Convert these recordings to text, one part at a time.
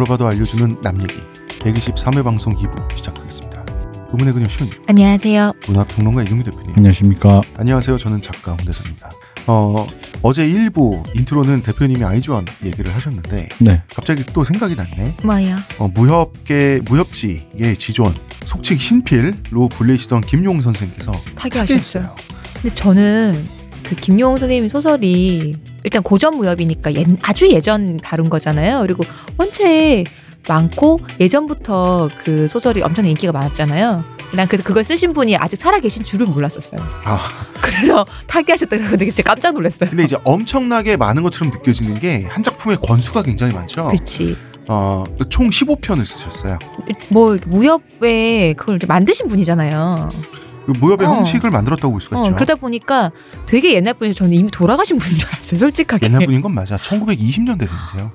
물어봐도 알려주는 남 얘기 123회 방송 2부 시작하겠습니다. 의문의 그녀 시은 안녕하세요. 문화평론가 이경미 대표님 안녕하십니까. 안녕하세요. 저는 작가 홍대선입니다. 어, 어제 1부 인트로는 대표님이 아이즈원 얘기를 하셨는데 네. 갑자기 또 생각이 났네. 뭐요? 어, 무협계 무협지의 지존 속칭 신필로 불리시던 김용 선생께서. 타계했어요. 근데 저는 그 김용호 선생님 소설이 일단 고전 무협이니까 옛- 아주 예전 다룬 거잖아요. 그리고 원체 많고 예전부터 그 소설이 엄청 인기가 많았잖아요. 난 그래서 그걸 쓰신 분이 아직 살아 계신 줄을 몰랐었어요. 아, 그래서 타계하셨다 그러는데 진짜 깜짝 놀랐어요. 근데 이제 엄청나게 많은 것처럼 느껴지는 게 한 작품의 권수가 굉장히 많죠. 그렇지. 어, 총 15편을 쓰셨어요. 뭐 무협에 그걸 이제 만드신 분이잖아요. 그 무협의 어. 형식을 만들었다고 볼 수가 어, 있죠. 그러다 보니까 되게 옛날 분이 저는 이미 돌아가신 분인 줄 알았어요. 솔직하게. 옛날 분인 건 맞아. 1920년대 생이세요.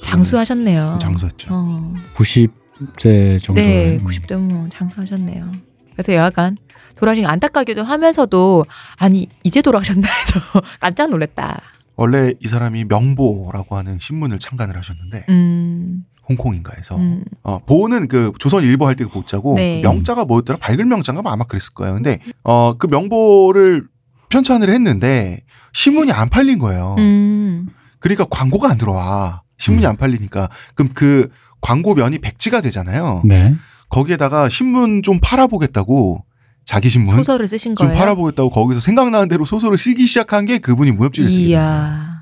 장수하셨네요. 장수했죠. 어. 90세 정도. 네, 90대 뭐 장수하셨네요. 그래서 여하간 돌아가신 게 안타깝기도 하면서도 아니 이제 돌아가셨나 해서 깜짝 놀랐다. 원래 이 사람이 명보라고 하는 신문을 창간을 하셨는데 음, 홍콩인가에서 음. 어, 보는 그 조선일보 할 때 그 보자고 네. 명자가 뭐였더라? 밝은 명자인가 뭐 아마 그랬을 거예요. 근데 어, 그 명보를 편찬을 했는데 신문이 안 팔린 거예요. 음. 그러니까 광고가 안 들어와. 신문이 음. 안 팔리니까 그럼 그 광고면이 백지가 되잖아요. 네. 거기에다가 신문 좀 팔아보겠다고 자기 신문 소설을 쓰신 좀 거예요. 팔아보겠다고 거기서 생각나는 대로 소설을 쓰기 시작한 게 그분이 무협지를 쓰게 된 거예요.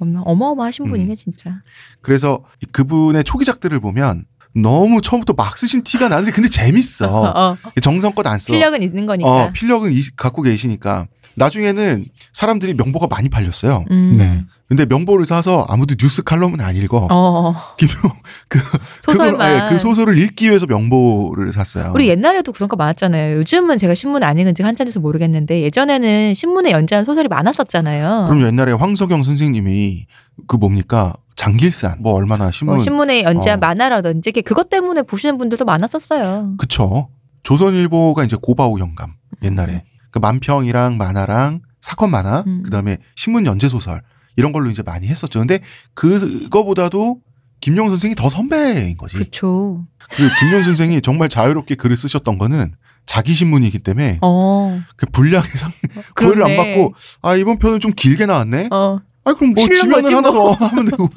어마- 어마어마하신 음. 분이네 진짜. 그래서 이 그분의 초기작들을 보면 너무 처음부터 막 쓰신 티가 나는데 근데 재밌어. 어, 정성껏 안 써. 실력은 있는 거니까. 어, 필력은 이- 갖고 계시니까 나중에는 사람들이 명보가 많이 팔렸어요. 음. 네. 근데 명보를 사서 아무도 뉴스 칼럼은 안 읽어. 어, 김용 그 소설만. 그걸, 예, 그 소설을 읽기 위해서 명보를 샀어요. 우리 옛날에도 그런 거 많았잖아요. 요즘은 제가 신문 안 읽은 지 한참 돼서 모르겠는데 예전에는 신문에 연재한 소설이 많았었잖아요. 그럼 옛날에 황석영 선생님이 그 뭡니까 장길산 뭐 얼마나 신문 뭐 신문에 연재한 어. 만화라든지 그것 때문에 보시는 분들도 많았었어요. 그쵸. 조선일보가 이제 고바우 영감 옛날에 그 만평이랑 만화랑 사건 만화 음. 그다음에 신문 연재 소설 이런 걸로 이제 많이 했었죠. 근데 그거보다도 김용 선생이 더 선배인 거지. 그쵸. 그리고 김용 선생이 정말 자유롭게 글을 쓰셨던 거는 자기 신문이기 때문에 어. 그 분량의 상 구애를 안. 받고 아 이번 편은 좀 길게 나왔네. 어. 아 그럼 뭐 지면을 하나 뭐. 더 하면 되고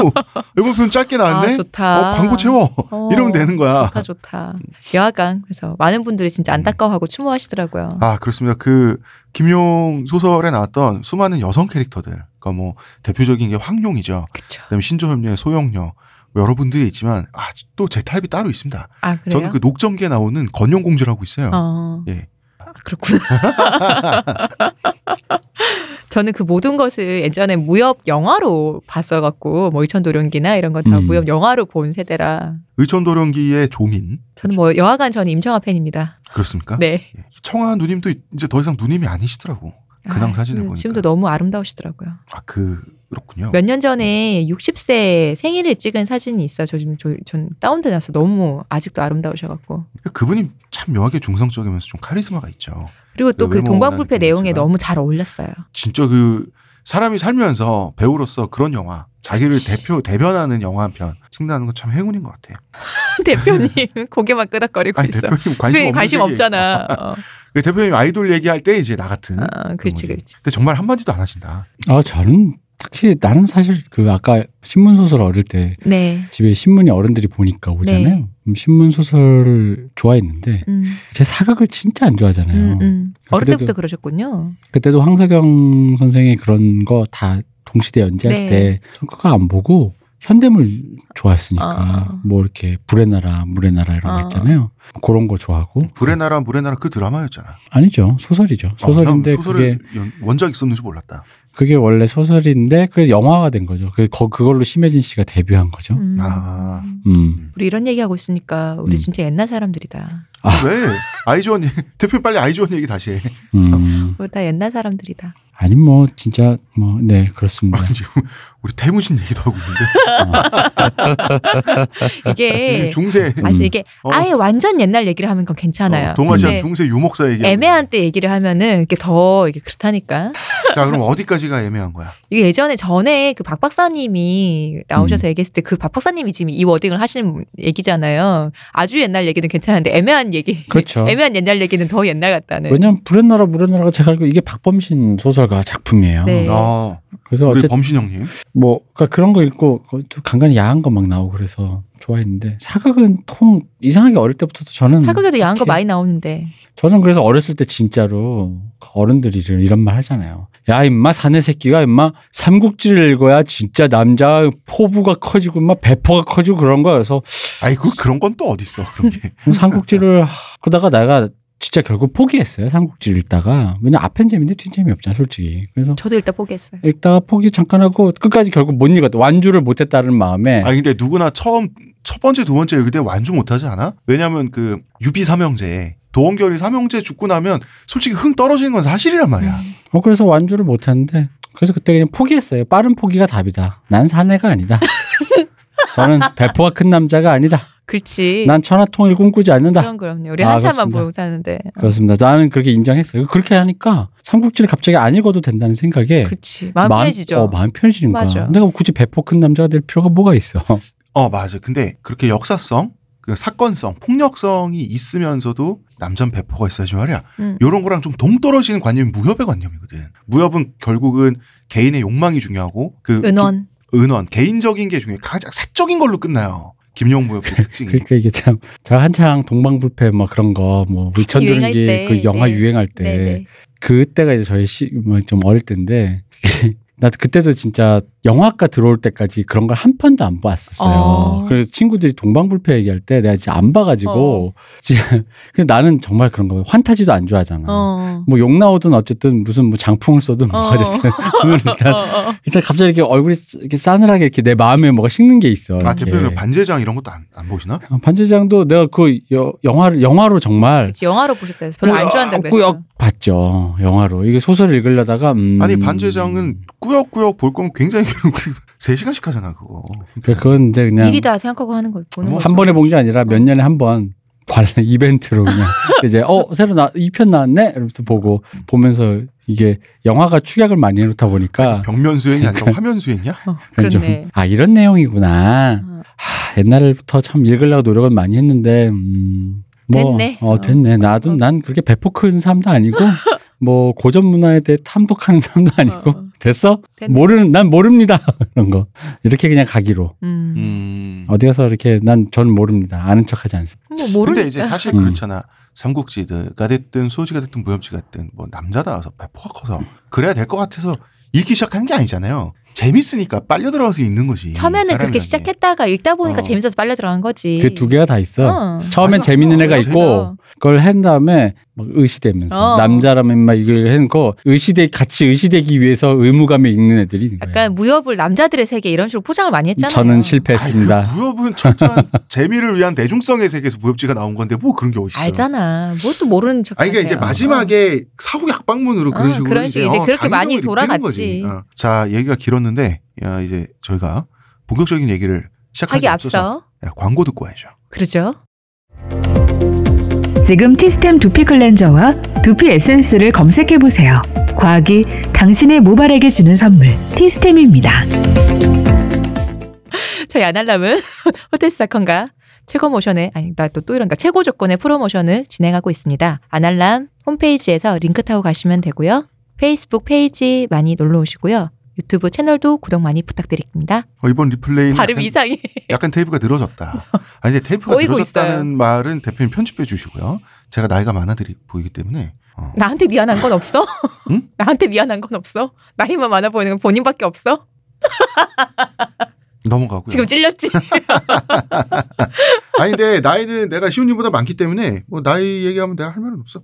이번 편 짧게 나왔네. 아, 좋다. 어, 광고 채워 어. 이러면 되는 거야. 좋다, 좋다. 여하간 그래서 많은 분들이 진짜 안타까워하고 추모하시더라고요. 아 그렇습니다. 그 김용 소설에 나왔던 수많은 여성 캐릭터들, 그러니까 뭐 대표적인 게 황룡이죠. 그쵸. 그다음에 신조협녀의 소영녀 뭐 여러분들이 있지만 아 또 제 타입이 따로 있습니다. 아, 그래요? 저는 그 녹점기에 나오는 건영공주라고 있어요. 어. 예. 아, 그렇구나. 저는 그 모든 것을 예전에 무협 영화로 봤어갖고 뭐 의천도령기나 이런 거다 음. 무협 영화로 본 세대라 의천도령기의 조민 저는 뭐 여하간 저는 임청아 팬입니다. 그렇습니까? 네. 예. 청아 누님도 이제 더 이상 누님이 아니시더라고. 근황 아, 사진을 그 보니까. 지금도 너무 아름다우시더라고요. 아 그 그렇군요. 몇 년 전에 60세 생일을 찍은 사진이 있어. 저 지금 저, 전 다운돼 나서 너무 아직도 아름다우셔갖고. 그분이 참 묘하게 중성적이면서 좀 카리스마가 있죠. 그리고 또그그 외모 동방불패 내용에. 너무 잘 어울렸어요. 진짜 그 사람이 살면서 배우로서 그런 영화 자기를 그치. 대표 대변하는 영화 한편 찍는다는 건 참 행운인 것 같아요. 대표님 고개만 끄덕거리고 아니 있어. 대표님 관심 관심. 없잖아. 어. 그 대표님 아이돌 얘기할 때 이제 나 같은. 아, 그렇지. 그렇지. 근데 정말 한 마디도 안 하신다. 아 저는 딱히 나는 사실 그 아까 신문 소설 어릴 때 네. 집에 신문이 어른들이 보니까 오잖아요. 네. 신문 소설을 좋아했는데 음, 제 사극을 진짜 안 좋아하잖아요. 음, 음. 어릴 그때도- 때부터 그러셨군요. 그때도 황석영 선생의 그런 거 다 동시대 연재할 네. 때 그거 안 보고 현대물 좋아했으니까 아. 뭐 이렇게 불의 나라, 물의 나라 이런 아. 거 있잖아요. 그런 거 좋아하고 불의 나라 물의 나라 그 드라마였잖아. 아니죠 소설이죠. 소설인데 아, 난 소설에 그게 연- 원작 있었는 줄 몰랐다. 그게 원래 소설인데 그 영화가 된 거죠. 그 거- 그걸로 심혜진 씨가 데뷔한 거죠. 음. 아. 음. 우리 이런 얘기하고 있으니까 우리 음. 진짜 옛날 사람들이다. 아. 왜 아이즈원 대표 빨리 아이즈원 얘기 다시 해. 음. 우리 다 옛날 사람들이다. 아니 뭐 진짜 뭐 네 그렇습니다. 아, 우리 태무진 얘기도 하고 있는데 이게 중세 음. 아시 이게 어. 아예 완전 옛날 얘기를 하면 그건 괜찮아요. 어, 동아시아 중세 유목사 얘기 애매한 때 얘기를 하면은 이게 더 이게 그렇다니까. 자 그럼 어디까지가 애매한 거야? 이게 예전에 전에 그 박 박사님이 나오셔서 음. 얘기했을 때 그 박 박사님이 지금 이 워딩을 하시는 얘기잖아요. 아주 옛날 얘기는 괜찮은데 애매한 얘기. 그렇죠. 애매한 옛날 얘기는 더 옛날 같다는. 왜냐면 불의 나라 물의 나라가 제가 알고 이게 박범신 소설가 작품이에요. 네. 아 그래서 우리 어쨌든 범신 형님 뭐 그러니까 그런 거 읽고 그또 간간히 야한 거 막 나오고 그래서 좋아했는데 사극은 통 이상하게 어릴 때부터 저는 사극에도 야한 거 많이 나오는데. 저는 그래서 어렸을 때 진짜로 어른들이 이런- 이런 말 하잖아요. 야 임마 사내 새끼가 임마 삼국지를 읽어야 진짜 남자 포부가 커지고 임마 배포가 커지고 그런 거야. 그래서 아이 그 그런 건 또 어딨어 그런 게 삼국지를 그러다가 내가 진짜 결국 포기했어요. 삼국지를 읽다가 왜냐 앞엔 재미인데 뒤엔 재미없잖아 솔직히. 그래서 저도 일단 포기했어요. 읽다가 포기 잠깐 하고 끝까지 결국 못 읽었다. 완주를 못했다는 마음에 아니 근데 누구나 처음 첫 번째 두 번째 읽을 때 완주 못하지 않아? 왜냐면 그 유비 삼형제 도원결이 삼형제 죽고 나면 솔직히 흥 떨어지는 건 사실이란 말이야. 음. 어 그래서 완주를 못했는데 그래서 그때 그냥 포기했어요. 빠른 포기가 답이다. 난 사내가 아니다. 저는 배포가 큰 남자가 아니다. 그렇지. 난 천하통일 꿈꾸지 않는다. 그럼 그럼요. 우리 아, 한참만. 보고 사는데. 그렇습니다. 나는 그렇게 인정했어요. 그렇게 하니까 삼국지를 갑자기 안 읽어도 된다는 생각에 그치. 마음 편해지죠. 어, 마음 편해지는 거야. 맞아. 내가 굳이 배포 큰 남자가 될 필요가 뭐가 있어? 어 맞아. 근데 그렇게 역사성, 그 사건성, 폭력성이 있으면서도 남전 배포가 있어야지 말이야. 음. 요런 거랑 좀 동떨어지는 관념이 무협의 관념이거든. 무협은 결국은 개인의 욕망이 중요하고 그 은원. 기- 은원 개인적인 게 중요해. 가장 사적인 걸로 끝나요. 김용 무협의 특징이. 그러니까 이게 참 제가 한창 동방불패 뭐 그런 거뭐 유행할 위천도는기 때, 그 영화 네. 유행할 때 네네. 그때가 이제 저희 시, 뭐 좀 어릴 때인데 나 그때도 진짜 영화과 들어올 때까지 그런 걸 한 편도 안 봤었어요. 어. 그래서 친구들이 동방불패 얘기할 때 내가 진짜 안 봐가지고 근데 나는 정말 그런 거 환타지도 안 좋아하잖아. 어. 뭐욕 나오든 어쨌든 무슨 뭐 장풍을 쏘든 뭐가 어. 됐든 그러면 일단 어, 어. 일단 갑자기 이렇게 얼굴이 이렇게 싸늘하게 이렇게 내 마음에 뭐가 식는 게 있어. 아. 대표님 반제장 이런 것도 안, 안 보시나? 어, 반지장도 내가 그 여- 영화를 영화로 정말 그치, 영화로 보셨다 해서 별로 안 좋아한다 그랬어. 꾸역 봤죠 영화로 이게 소설을 읽으려다가 음, 아니 반제장은 꾸역꾸역 볼 거면 굉장히 3시간씩 하잖아 그거. 그래, 그건 이제 그냥 일이다 생각하고 하는 거 보는 뭐 거죠. 한 번에 본 게 아니라 몇 년에 한 번 관련 이벤트로 그냥 이제 어 새로 나 2편 나왔네 이러면서 보고 보면서 이게 영화가 축약을 많이 해 놓다 보니까 벽면 수행이 아니라 화면 수행이야? 어, 좀, 그렇네. 아 이런 내용이구나 어. 하, 옛날부터 참 읽으려고 노력은 많이 했는데 음, 뭐, 됐네. 어 됐네 나도 어. 난 그렇게 배포 큰 사람도 아니고 뭐 고전 문화에 대해 탐독하는 사람도 아니고 어, 어. 됐어 됐네. 모르는 난 모릅니다 이런 거 이렇게 그냥 가기로 음. 음. 어디 가서 이렇게 난 전 모릅니다 아는 척하지 않습니다 뭐 모르니까. 근데 이제 사실 음. 그렇잖아. 삼국지가 됐든 소지가 됐든 무협지가 됐든 뭐 남자다워서 배포가 커서 그래야 될 것 같아서 읽기 시작하는 게 아니잖아요. 재밌으니까 빨려 들어가서 읽는 거지. 처음에는 그렇게. 시작했다가 읽다 보니까 어. 재밌어서 빨려 들어간 거지. 그 두 개가 다 있어 어. 처음엔 아니, 재밌는 애가 맞아. 있고 그걸 한 다음에 막 의시되면서 어. 남자라면 막 이걸 해놓고 의시되 같이 의시되기 위해서 의무감에 읽는 애들이 있는 거예요. 약간 무협을 남자들의 세계 이런 식으로 포장을 많이 했잖아요. 저는 실패했습니다. 아이, 그 무협은 철저한 재미를 위한 대중성의 세계에서 무협지가 나온 건데 뭐 그런 게 어딨어. 알잖아. 뭐또 모르는 척. 아니, 그러니까 이제. 마지막에 사후 약방문으로 그런 어, 식으로 그런 식으로 이제 어, 그렇게 많이 돌아갔지. 거지. 어. 자, 얘기가 길었는데 야, 이제 저희가 본격적인 얘기를 시작하기 하기 앞서서 앞서 야, 광고 듣고 와야죠. 그러죠. 지금 티스템 두피 클렌저와 두피 에센스를 검색해 보세요. 과학이 당신의 모발에게 주는 선물 티스템입니다. 저희 아날람은 호텔스닷컴과 최고 모션의 아니 나 또 또 이런다 최고 조건의 프로모션을 진행하고 있습니다. 아날람 홈페이지에서 링크 타고 가시면 되고요. 페이스북 페이지 많이 놀러 오시고요. 유튜브 채널도 구독 많이 부탁드립니다. 어, 이번 리플레이는 발음 약간, 이상해. 약간 테이프가 늘어졌다. 아니, 근데 테이프가 늘어졌다는 있어요. 말은 대표님 편집해 주시고요. 제가 나이가 많아 들어 보이기 때문에 어. 나한테 미안한 건 없어? 응? 나한테 미안한 건 없어? 나이만 많아 보이는 건 본인밖에 없어? 넘어가고요. 지금 찔렸지? 아니 근데 나이는 내가 시훈님보다 많기 때문에 뭐 나이 얘기하면 내가 할 말은 없어.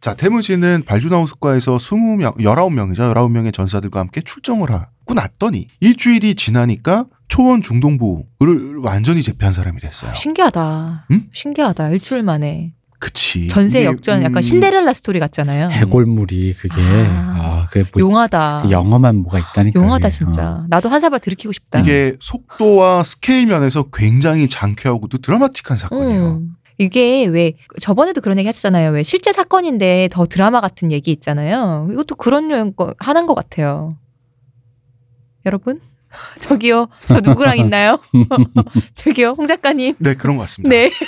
자, 태무지는 발주나우스과에서 20명, 19명이죠. 19명의 전사들과 함께 출정을 하고 났더니 일주일이 지나니까 초원 중동부를 완전히 제패한 사람이 됐어요. 신기하다. 응? 신기하다. 일주일 만에. 그치. 전세 역전 약간 음, 신데렐라 스토리 같잖아요. 해골물이 그게 아. 아, 그게 뭐 용하다. 그 영험한 뭐가 있다니까. 용하다 그게. 진짜. 어. 나도 한 사발 들이키고 싶다. 이게 속도와 스케일 면에서 굉장히 장쾌하고도 드라마틱한 사건이에요. 음. 이게 왜 저번에도 그런 얘기 하셨잖아요. 왜 실제 사건인데 더 드라마 같은 얘기 있잖아요. 이것도 그런 거 하는 것 같아요. 여러분 저기요 저 누구랑 있나요? 저기요 홍 작가님. 네, 그런 것 같습니다. 네.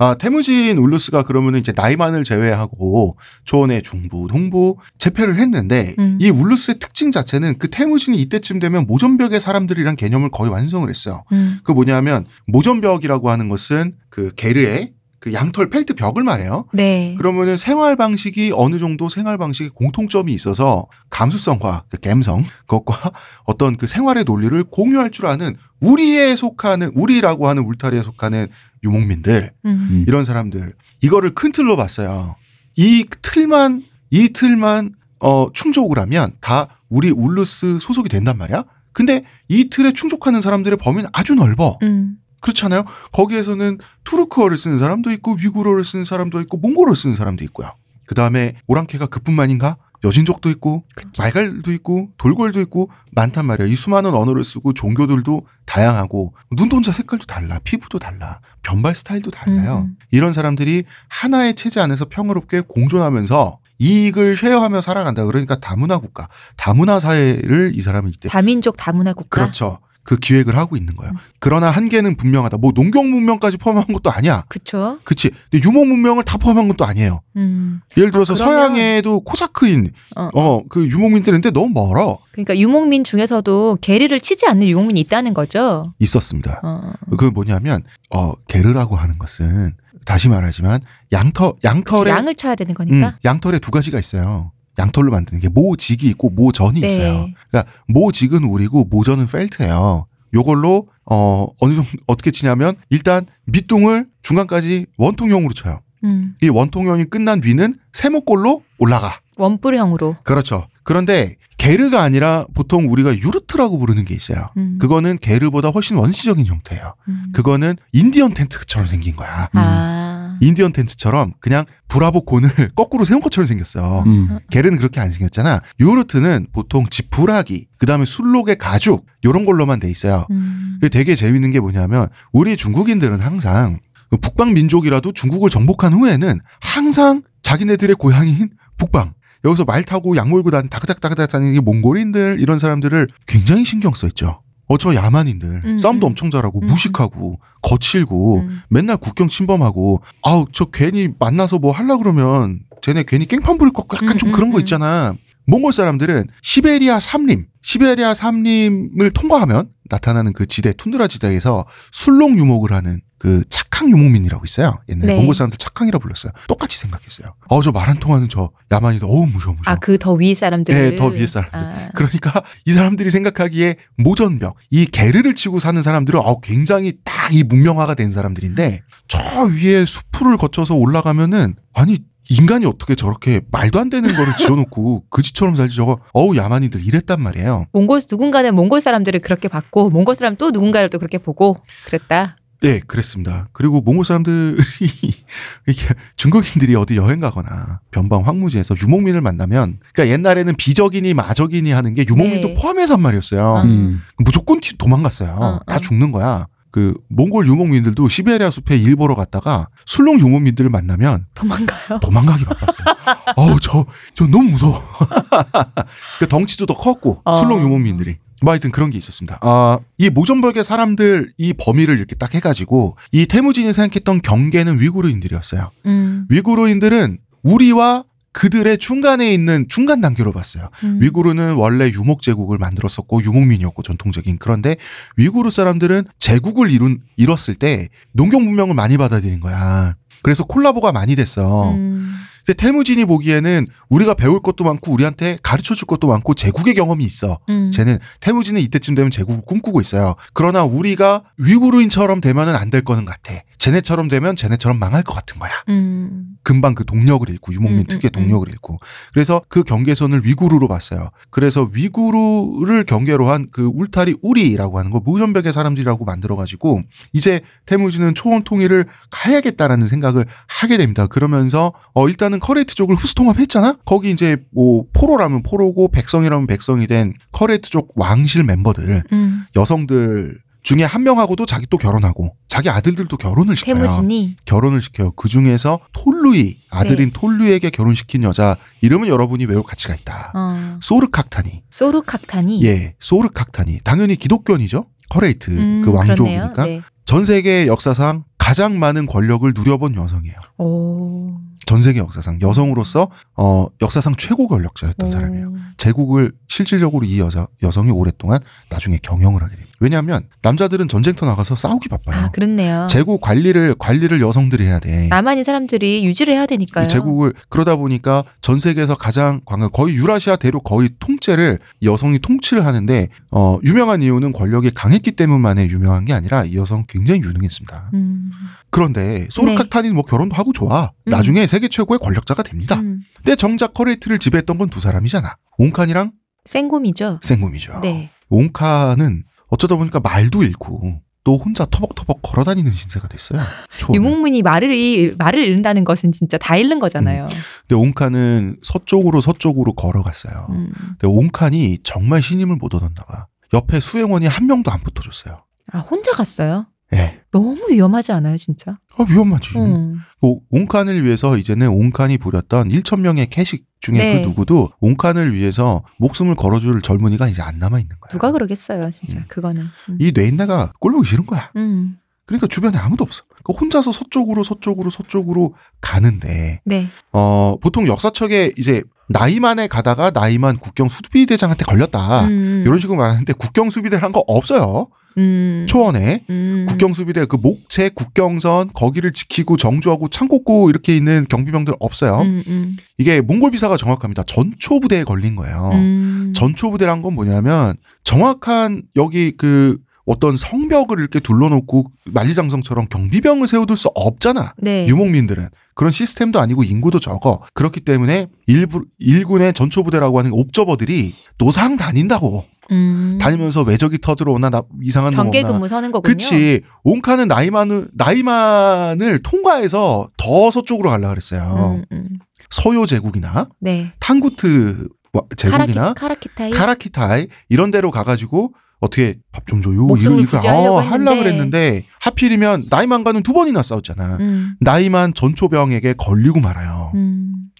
아, 태무진 울루스가 그러면은 이제 나이만을 제외하고 초원의 중부, 동부 체패를 했는데 음. 이 울루스의 특징 자체는 그 태무진이 이때쯤 되면 모전벽의 사람들이란 개념을 거의 완성을 했어요. 음. 그 뭐냐면 모전벽이라고 하는 것은 그 게르의 그 양털 펠트 벽을 말해요. 네. 그러면은 생활 방식이 어느 정도 생활 방식에 공통점이 있어서 감수성과 그 감성 그것과 어떤 그 생활의 논리를 공유할 줄 아는 우리에 속하는 우리라고 하는 울타리에 속하는 유목민들 음. 이런 사람들 이거를 큰 틀로 봤어요. 이 틀만 이 틀만 어 충족을 하면 다 우리 울루스 소속이 된단 말이야. 근데 이 틀에 충족하는 사람들의 범위는 아주 넓어. 음. 그렇잖아요. 거기에서는 투르크어를 쓰는 사람도 있고 위구르어를 쓰는 사람도 있고 몽골어를 쓰는 사람도 있고요. 그 다음에 오랑캐가 그뿐만인가? 여진족도 있고 말갈도 있고 돌궐도 있고 많단 말이야. 이 수많은 언어를 쓰고 종교들도 다양하고 눈동자 색깔도 달라, 피부도 달라, 변발 스타일도 달라요. 음. 이런 사람들이 하나의 체제 안에서 평화롭게 공존하면서 이익을 share하며 살아간다. 그러니까 다문화 국가, 다문화 사회를 이 사람은 이때 다민족 다문화 국가. 그렇죠. 그 기획을 하고 있는 거예요. 음. 그러나 한계는 분명하다. 뭐 농경 문명까지 포함한 것도 아니야. 그쵸. 그치. 근데 유목 문명을 다 포함한 것도 아니에요. 음. 예를 들어서 아, 서양에도 코사크인 어. 어그 유목민들인데 너무 멀어 그러니까 유목민 중에서도 게르를 치지 않는 유목민이 있다는 거죠. 있었습니다. 어. 그 뭐냐면 어 게르라고 하는 것은 다시 말하지만 양터 양털에 양을 쳐야 되는 음, 거니까. 양털에 두 가지가 있어요. 양털로 만드는 게 모직이 있고 모전이 네. 있어요. 그러니까 모직은 우리고 모전은 펠트예요. 요걸로 어 어느 정도 어떻게 치냐면 일단 밑둥을 중간까지 원통형으로 쳐요. 음. 이 원통형이 끝난 뒤는 세모꼴로 올라가. 원뿔형으로. 그렇죠. 그런데 게르가 아니라 보통 우리가 유르트라고 부르는 게 있어요. 음. 그거는 게르보다 훨씬 원시적인 형태예요. 음. 그거는 인디언 텐트처럼 생긴 거야. 아. 인디언 텐트처럼 그냥 브라보 콘을 거꾸로 세운 것처럼 생겼어. 음. 게르는 그렇게 안 생겼잖아. 요르트는 보통 지푸라기, 그 다음에 술록의 가죽, 요런 걸로만 돼 있어요. 음. 그게 되게 재밌는 게 뭐냐면, 우리 중국인들은 항상 그 북방 민족이라도 중국을 정복한 후에는 항상 자기네들의 고향인 북방, 여기서 말 타고 약 몰고 다니는 다그닥다그닥 다니는 게 몽골인들, 이런 사람들을 굉장히 신경 써 있죠. 어, 저 야만인들. 음, 싸움도 음. 엄청 잘하고, 음. 무식하고, 거칠고, 음. 맨날 국경 침범하고 아우 저 괜히 만나서 뭐 하려 그러면 쟤네 괜히 깽판 부릴 것 같고 약간 음, 좀 음, 그런 거 음. 있잖아. 몽골 사람들은 시베리아 삼림, 시베리아 삼림을 통과하면 나타나는 그 지대 툰드라 지대에서 술록 유목을 하는 그 착항 유목민이라고 있어요. 옛날에 네. 몽골 사람들 착항이라 불렀어요. 똑같이 생각했어요. 어 저 말 안 통하는 저 야만이다. 어우 무서워 무서워. 아, 그 더 위에 사람들. 네, 더 위에 사람들. 아. 그러니까 이 사람들이 생각하기에 모전벽, 이 게르를 치고 사는 사람들은 어, 굉장히 딱 이 문명화가 된 사람들인데 저 위에 수풀을 거쳐서 올라가면은 아니 인간이 어떻게 저렇게 말도 안 되는 거를 지어놓고 그지처럼 살지 저거 어우 야만이들 이랬단 말이에요. 몽골 누군가는 몽골 사람들을 그렇게 봤고 몽골 사람 또 누군가를 또 그렇게 보고 그랬다. 네, 그랬습니다. 그리고 몽골 사람들이 이렇게 중국인들이 어디 여행 가거나 변방 황무지에서 유목민을 만나면 그러니까 옛날에는 비적이니 마적이니 하는 게 유목민도 네. 포함해서 한 말이었어요. 음. 무조건 튀- 도망갔어요. 어, 다 어. 죽는 거야. 그 몽골 유목민들도 시베리아 숲에 일 보러 갔다가 술록 유목민들을 만나면 도망가요. 도망가기 바빴어요. 어우 저저 너무 무서워. 그 덩치도 더 컸고 어. 술록 유목민들이. 뭐 하여튼 그런 게 있었습니다. 아, 이 모전벽의 사람들 이 범위를 이렇게 딱 해가지고 이 태무진이 생각했던 경계는 위구르인들이었어요. 음. 위구르인들은 우리와 그들의 중간에 있는 중간 단계로 봤어요. 음. 위구르는 원래 유목 제국을 만들었었고 유목민이었고 전통적인 그런데 위구르 사람들은 제국을 이룬 이뤘을 때 농경 문명을 많이 받아들인 거야. 그래서 콜라보가 많이 됐어. 음. 근데 태무진이 보기에는 우리가 배울 것도 많고 우리한테 가르쳐 줄 것도 많고 제국의 경험이 있어. 음. 쟤는 태무진은 이때쯤 되면 제국을 꿈꾸고 있어요. 그러나 우리가 위구르인처럼 되면은 안 될 거는 같아. 쟤네처럼 되면 쟤네처럼 망할 것 같은 거야. 음. 금방 그 동력을 잃고 유목민 음, 음, 특유의 음. 동력을 잃고 그래서 그 경계선을 위구르로 봤어요. 그래서 위구르를 경계로 한 그 울타리 우리라고 하는 거 무전백의 사람들이라고 만들어 가지고 이제 태무진은 초원 통일을 가야겠다라는 생각을 하게 됩니다. 그러면서 어 일단은 커레이트 쪽을 흡수통합했잖아. 거기 이제 뭐 포로라면 포로고 백성이라면 백성이 된 커레이트 쪽 왕실 멤버들 음. 여성들 중에 한 명하고도 자기 또 결혼하고 자기 아들들도 결혼을 시켜요. 태무진이 결혼을 시켜요. 그 중에서 톨루이 아들인 톨루이에게 결혼시킨 여자 이름은 여러분이 외울 가치가 있다. 어. 소르칵타니. 소르칵타니 예, 소르칵타니. 당연히 기독교인이죠. 커레이트 음, 그. 왕족이니까 네. 전 세계 역사상 가장 많은 권력을 누려본 여성이에요. 오. 전 세계 역사상 여성으로서 어 역사상 최고 권력자였던 오. 사람이에요. 제국을 실질적으로 이 여자 여성이 오랫동안 나중에 경영을 하게 됩니다. 왜냐하면 남자들은 전쟁터 나가서 싸우기 바빠요. 아, 그렇네요. 제국 관리를 관리를 여성들이 해야 돼. 남아있는 사람들이 유지를 해야 되니까요. 이 제국을 그러다 보니까 전 세계에서 가장 광 거의 유라시아 대륙 거의 통째를 여성이 통치를 하는데 어 유명한 이유는 권력이 강했기 때문만에 유명한 게 아니라 이 여성 굉장히 유능했습니다. 음. 그런데 소르칵타니는 뭐 결혼도 하고 좋아. 음. 나중에 세계 최고의 권력자가 됩니다. 음. 근데 정작 커레이트를 지배했던 건 두 사람이잖아. 옹칸이랑 셍굼이죠. 셍굼이죠. 네. 옹칸은 어쩌다 보니까 말도 잃고 또 혼자 터벅터벅 걸어다니는 신세가 됐어요. 유목민이 말을 잃- 말을 잃는다는 것은 진짜 다 잃는 거잖아요. 근데 옹칸은 서쪽으로 서쪽으로 걸어갔어요. 음. 근데 옹칸이 정말 신임을 못 얻었나 봐. 옆에 수행원이 한 명도 안 붙어줬어요. 아 혼자 갔어요. 예. 너무 위험하지 않아요, 진짜? 아, 위험하지. 음. 오- 옹칸을 위해서 이제는 옹칸이 부렸던 1천 명의 캐식 중에 네. 그 누구도 옹칸을 위해서 목숨을 걸어줄 젊은이가 이제 안 남아 있는 거야. 누가 그러겠어요, 진짜. 음. 그거는. 음. 이 뇌인네가 꼴보기 싫은 거야. 음. 그러니까 주변에 아무도 없어. 그러니까 혼자서 서쪽으로 서쪽으로 서쪽으로 가는데 네. 어 보통 역사책에 이제 나이만에 가다가 나이만 국경 수비대장한테 걸렸다. 음. 이런 식으로 말하는데 국경 수비대를 한거 없어요. 음. 초원에 음. 국경 수비대 그 목체 국경선 거기를 지키고 정주하고 창고고 이렇게 있는 경비병들 없어요. 음, 음. 이게 몽골 비사가 정확합니다. 전초 부대에 걸린 거예요. 음. 전초 부대란 건 뭐냐면 정확한 여기 그 어떤 성벽을 이렇게 둘러놓고 만리장성처럼 경비병을 세워둘 수 없잖아. 네. 유목민들은 그런 시스템도 아니고 인구도 적어. 그렇기 때문에 일부 일군의 전초 부대라고 하는 옵저버들이 노상 다닌다고 음. 다니면서 외적이 쳐들어오나 나 이상한 놈 경계. 근무 서는 거군요. 그치. 옹칸은 나이만을 나이만을 통과해서 더 서쪽으로 가려 그랬어요. 음, 음. 서요 제국이나 네. 탕구트 와- 제국이나 카라키, 카라키 타이. 카라키타이 이런 데로 가가지고 어떻게 밥 좀 줘요 목숨을 이거- 어. 하려고 그랬는데 하필이면 나이만과는 두 번이나 싸웠잖아. 음. 나이만 전초병에게 걸리고 말아요.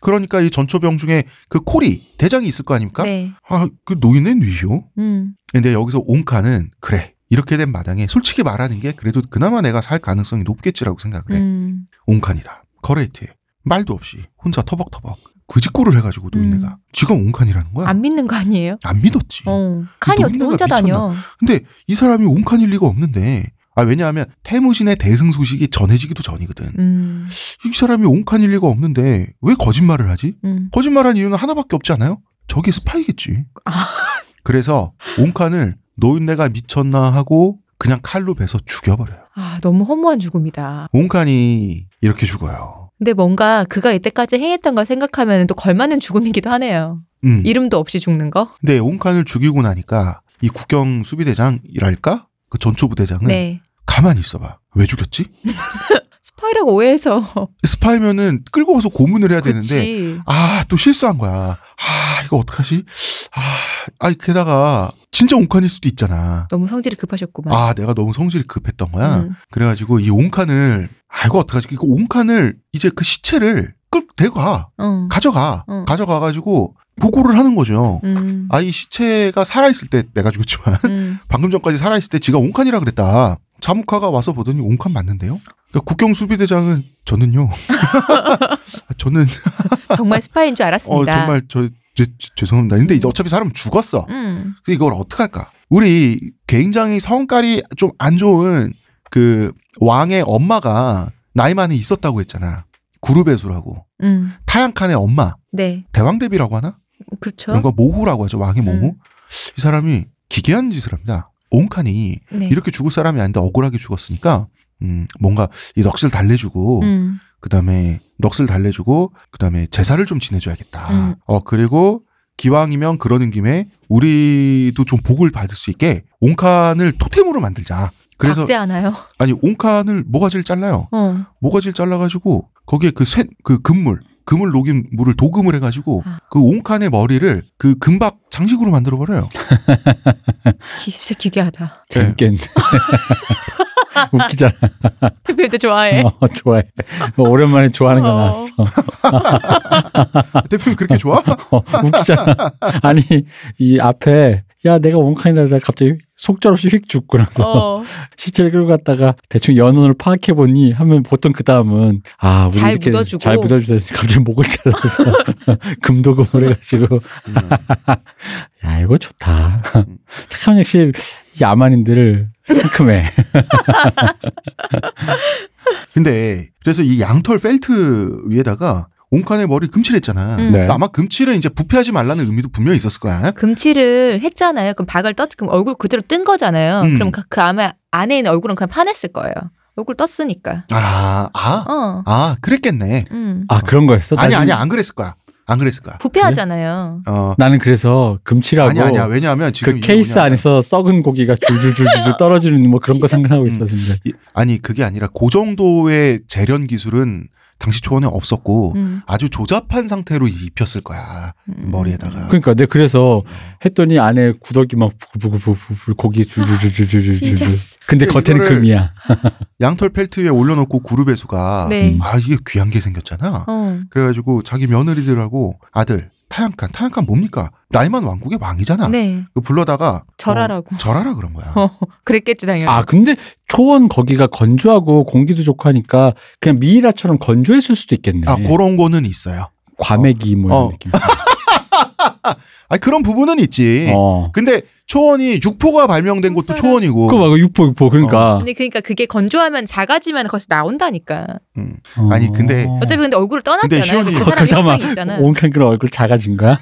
음. 그러니까 이 전초병 중에 그 코리 대장이 있을 거 아닙니까? 네. 아그 노인네 뉘쇼. 음. 근데 여기서 옹칸은 그래 이렇게 된 마당에 솔직히 말하는 게 그래도 그나마 내가 살 가능성이 높겠지라고 생각을 해. 음. 옹칸이다. 커레이트에 말도 없이 혼자 터벅터벅 그 짓고를 해가지고 노인네가 음. 지가 옹칸이라는 거야. 안 믿는 거 아니에요? 안 믿었지. 어. 칸이 어떻게 혼자 다녀? 근데 이 사람이 옹칸일 리가 없는데 아 왜냐하면 태무신의 대승 소식이 전해지기도 전이거든. 음. 이 사람이 옹칸일 리가 없는데 왜 거짓말을 하지? 음. 거짓말한 이유는 하나밖에 없지 않아요? 저게 스파이겠지. 아. 그래서 옹칸을 노인네가 미쳤나 하고 그냥 칼로 베서 죽여버려요. 아, 너무 허무한 죽음이다. 옹칸이 이렇게 죽어요. 근데 뭔가 그가 이때까지 행했던 걸 생각하면 또 걸맞는 죽음이기도 하네요. 음. 이름도 없이 죽는 거? 근데 옹칸을 죽이고 나니까 이 국경 수비대장이랄까? 그 전초부 대장은 네. 가만히 있어봐. 왜 죽였지? 스파이라고 오해해서. 스파이면은 끌고 가서 고문을 해야 되는데. 아, 또 실수한 거야. 아, 이거 어떡하지? 아, 아, 게다가 진짜 옹칸일 수도 있잖아. 너무 성질이 급하셨구만. 아, 내가 너무 성질이 급했던 거야. 음. 그래가지고 이 옹칸을 아, 이거 어떡하지? 이거 옹칸을 이제 그 시체를 끌 대가 응. 가져가 응. 가져가가지고 보고를 하는 거죠. 음. 아, 이 시체가 살아있을 때 내가 죽었지만 음. 방금 전까지 살아있을 때 지가 옹칸이라 그랬다. 자무카가 와서 보더니 옹칸 맞는데요? 그러니까 국경 수비대장은 저는요. 저는 정말 스파이인 줄어 알았습니다. 정말 저, 제- 제- 죄송합니다. 근데 이제 어차피 사람 은 죽었어. 음. 그래서 이걸 어떡할까? 우리 굉장히 성깔이 좀 안 좋은 그 왕의 엄마가 나이만에 있었다고 했잖아. 구르베수라고. 음. 타양칸의 엄마. 네. 대왕대비라고 하나? 그렇죠. 거 모후라고 하죠. 왕의 모후. 음. 이 사람이 기괴한 짓을 합니다. 옹칸이 네. 이렇게 죽을 사람이 아닌데 억울하게 죽었으니까 음, 뭔가 이 넋을 달래주고 음. 그다음에 넋을 달래주고 그다음에 제사를 좀 지내줘야겠다. 음. 어 그리고 기왕이면 그러는 김에 우리도 좀 복을 받을 수 있게 옹칸을 토템으로 만들자. 그래서 박제 않아요. 아니 옹칸을 모가지를 잘라요. 어. 모가지를 잘라가지고 거기에 그쇠그 금물 금을 녹인 물을 도금을 해가지고 아. 그 옹칸의 머리를 그 금박 장식으로 만들어 버려요. 기, 진짜 기괴하다. 재밌겠네. 웃기잖아. 대표도 좋아해. 어, 좋아해. 뭐 오랜만에 좋아하는 거 어. 나왔어. 대표님 그렇게 좋아? 어, 웃기잖아. 아니, 이 앞에, 야, 내가 원칸이다. 내가 갑자기 속절없이 휙 죽고 나서 어. 시체를 끌고 갔다가 대충 연원을 파악해 보니 하면 보통 그 다음은, 아, 우리 잘 이렇게 묻어주고. 잘 묻어주다 갑자기 목을 잘라서 금도금을 해가지고. 음. 야, 이거 좋다. 참 역시 이 아만인들을 상큼해. 근데 그래서 이 양털 펠트 위에다가 옹칸의 머리 금칠했잖아. 음. 네. 아마 금칠은 이제 부패하지 말라는 의미도 분명히 있었을 거야. 금칠을 했잖아요. 그럼 박을 떴, 그럼 얼굴 그대로 뜬 거잖아요. 음. 그럼 그, 그 아마 안에 있는 얼굴은 그냥 파냈을 거예요. 얼굴 떴으니까. 아, 아, 어. 아, 그랬겠네. 음. 아, 그런 거였어? 아니, 나중에- 아니, 안 그랬을 거야. 안 그랬을 거야. 부패하잖아요. 어, 나는 그래서 금칠하고 아니, 아니야. 왜냐하면 지금 그 케이스 뭐냐면 안에서 썩은 고기가 줄줄줄줄 떨어지는 뭐 그런 거 상상하고 있었는데. 이- 아니, 그게 아니라 그 정도의 재련 기술은 당시 초원에 없었고 음. 아주 조잡한 상태로 입혔을 거야. 음. 머리에다가. 그러니까 내가 그래서 했더니 안에 구더기 막 부글부글부글 고기 줄줄줄줄줄줄. 근데 근데 겉에는 금이야. 양털 펠트 위에 올려놓고 구르베 수가 네. 음. 아 이게 귀한 게 생겼잖아. 어. 그래가지고 자기 며느리들하고 아들 타양칸 타양칸 뭡니까 나이만 왕국의 왕이잖아. 네. 그 불러다가 절하라고. 어, 절하라 그런 거야. 어, 그랬겠지 당연히. 아 근데 초원 거기가 건조하고 공기도 좋고 하니까 그냥 미이라처럼 건조했을 수도 있겠네. 아 그런 거는 있어요. 과메기 뭐 이런 어. 느낌. 아 그런 부분은 있지. 어. 근데 초원이 육포가 발명된 것도. 초원이고. 그거 말고 육포 육포 그러니까. 근데 그러니까 그게 건조하면 작아지면 거기서 나온다니까. 음. 아니, 근데- 어차피 근데 얼굴을 떠났잖아요. 근데 희원이- 그 어, 사람 잠깐만. 있잖아. 온칸 그런 얼굴 작아진 거야?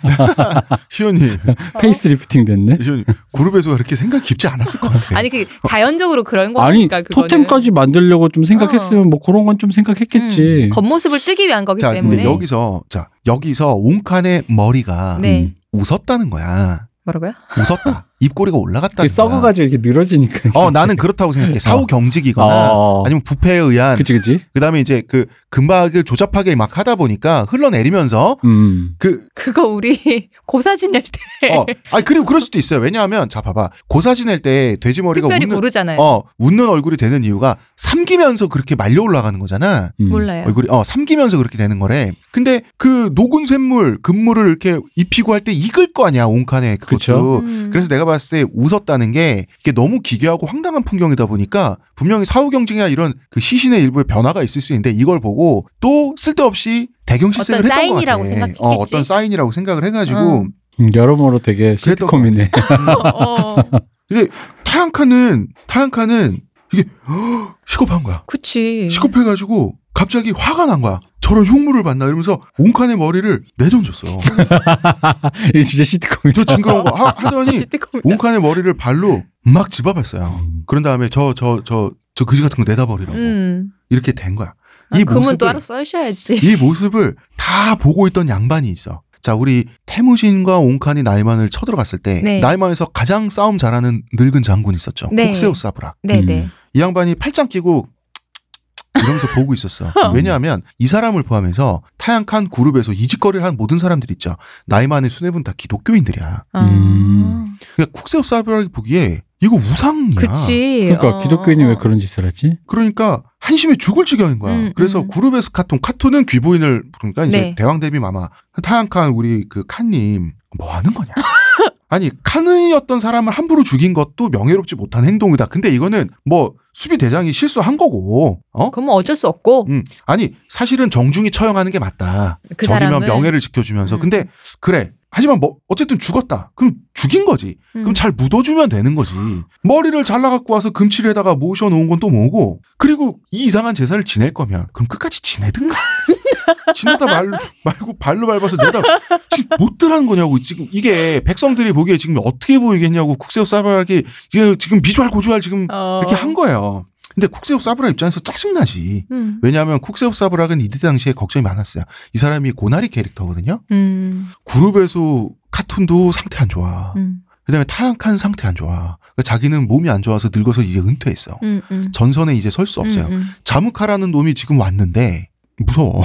시온님, face lifting 됐네. 시온님 구르베수 그렇게 생각 깊지 않았을 것 같아. 아니 그 자연적으로 그런 아니 거니까 그거는. 토템까지 만들려고 좀 생각했으면 뭐 그런 건 좀 생각했겠지. 음, 겉모습을 뜨기 위한 거기 자, 때문에. 근데 여기서 자 여기서 옹칸의 머리가 네. 웃었다는 거야. 뭐라고요? 웃었다. 입꼬리가 올라갔다는 그게 썩어가지고 이렇게 늘어지니까. 어, 나는 그렇다고 생각해. 사후 경직이거나 어. 아니면 부패에 의한 그치 그치. 그 다음에 이제 그 금박을 조잡하게 막 하다 보니까 흘러내리면서 음. 그 그거 우리 고사진 낼때 어, 아니 그리고 그럴 수도 있어요. 왜냐하면 자 봐봐 고사지 낼 때 돼지 머리가 특별히 웃는 고르잖아요. 어 웃는 얼굴이 되는 이유가 삼기면서 그렇게 말려 올라가는 거잖아. 음. 몰라요. 얼굴이 어 삼기면서 그렇게 되는 거래. 근데 그 녹은 샘물 금물을 이렇게 입히고 할 때 익을 거 아니야 온칸에 그것도. 그쵸. 음. 그래서 내가 봤을 때 웃었다는 게 이게 너무 기괴하고 황당한 풍경이다 보니까 분명히 사후 경쟁이나 이런 그 시신의 일부에 변화가 있을 수 있는데 이걸 보고 또 쓸데없이 대경 실색을 어떤 했던 것 사인이라고 같아. 생각했겠지. 어, 어떤 사인이라고 생각을 해가지고 음. 음, 여러모로 되게 그랬던 시트콤이네. 어, 이제 타양카는 타양카는 이게 시겁한 거야. 그치. 시겁해가지고 갑자기 화가 난 거야. 저런 흉물을 봤나 이러면서 온칸의 머리를 내던졌어. 이게 진짜 시트콤이다. 저 징그러운 거 하, 하더니 시트콤이다. 온칸의 머리를 발로 막 집어봤어요. 음. 그런 다음에 저 저 저 저 그지 같은 거 내다 버리라고 음. 이렇게 된 거야. 아, 이또 모습을 알아 써셔야지. 이 모습을 다 보고 있던 양반이 있어. 자, 우리 태무진과 옹칸이 나이만을 쳐들어갔을 때 네. 나이만에서 가장 싸움 잘하는 늙은 장군 있었죠. 네. 쿡세우 사브락. 네네. 음. 이 양반이 팔짱 끼고 이러면서 보고 있었어. 왜냐하면 이 사람을 포함해서 타양칸 구르베수 이 짓거리를 한 모든 사람들 있죠. 나이만의 수뇌부는 다 기독교인들이야. 아. 음. 그러니까 쿡세우 사브락이 보기에 이거 우상이야. 그치. 그러니까 어, 기독교인이 어. 왜 그런 짓을 하지? 그러니까 한심해 죽을 지경인 거야. 음, 그래서 음. 구르베수 카톤, 카톤은 귀부인을 부르니까 이제 네. 대왕 대비 마마 타양칸 우리 그 칸님 뭐 하는 거냐? 아니 칸의였던 사람을 함부로 죽인 것도 명예롭지 못한 행동이다. 근데 이거는 뭐 수비 대장이 실수한 거고, 어? 그건 뭐 어쩔 수 없고. 음, 아니 사실은 정중히 처형하는 게 맞다. 그 적이면 사람을. 명예를 지켜주면서. 음. 근데 그래. 하지만 뭐 어쨌든 죽었다. 그럼 죽인 거지. 음. 그럼 잘 묻어주면 되는 거지. 머리를 잘라갖고 와서 금칠에다가 모셔놓은 건 또 뭐고. 그리고 이 이상한 제사를 지낼 거면 그럼 끝까지 지내든가. 지내다 말, 말고 발로 밟아서 내다 지금 못들하는 거냐고. 지금 이게 백성들이 보기에 지금 어떻게 보이겠냐고 국세우 지금 지금 비주얼 고주얼 지금 어. 이렇게 한 거예요. 근데 쿡세우 사브라 입장에서 짜증나지. 음. 왜냐하면 쿡세우 사브락은 이때 당시에 걱정이 많았어요. 이 사람이 고나리 캐릭터거든요. 음. 그룹에서 카툰도 상태 안 좋아. 음. 그다음에 타약한 상태 안 좋아. 그러니까 자기는 몸이 안 좋아서 늙어서 이제 은퇴했어. 음. 음. 전선에 이제 설 수 없어요. 음, 음. 자무카라는 놈이 지금 왔는데 무서워.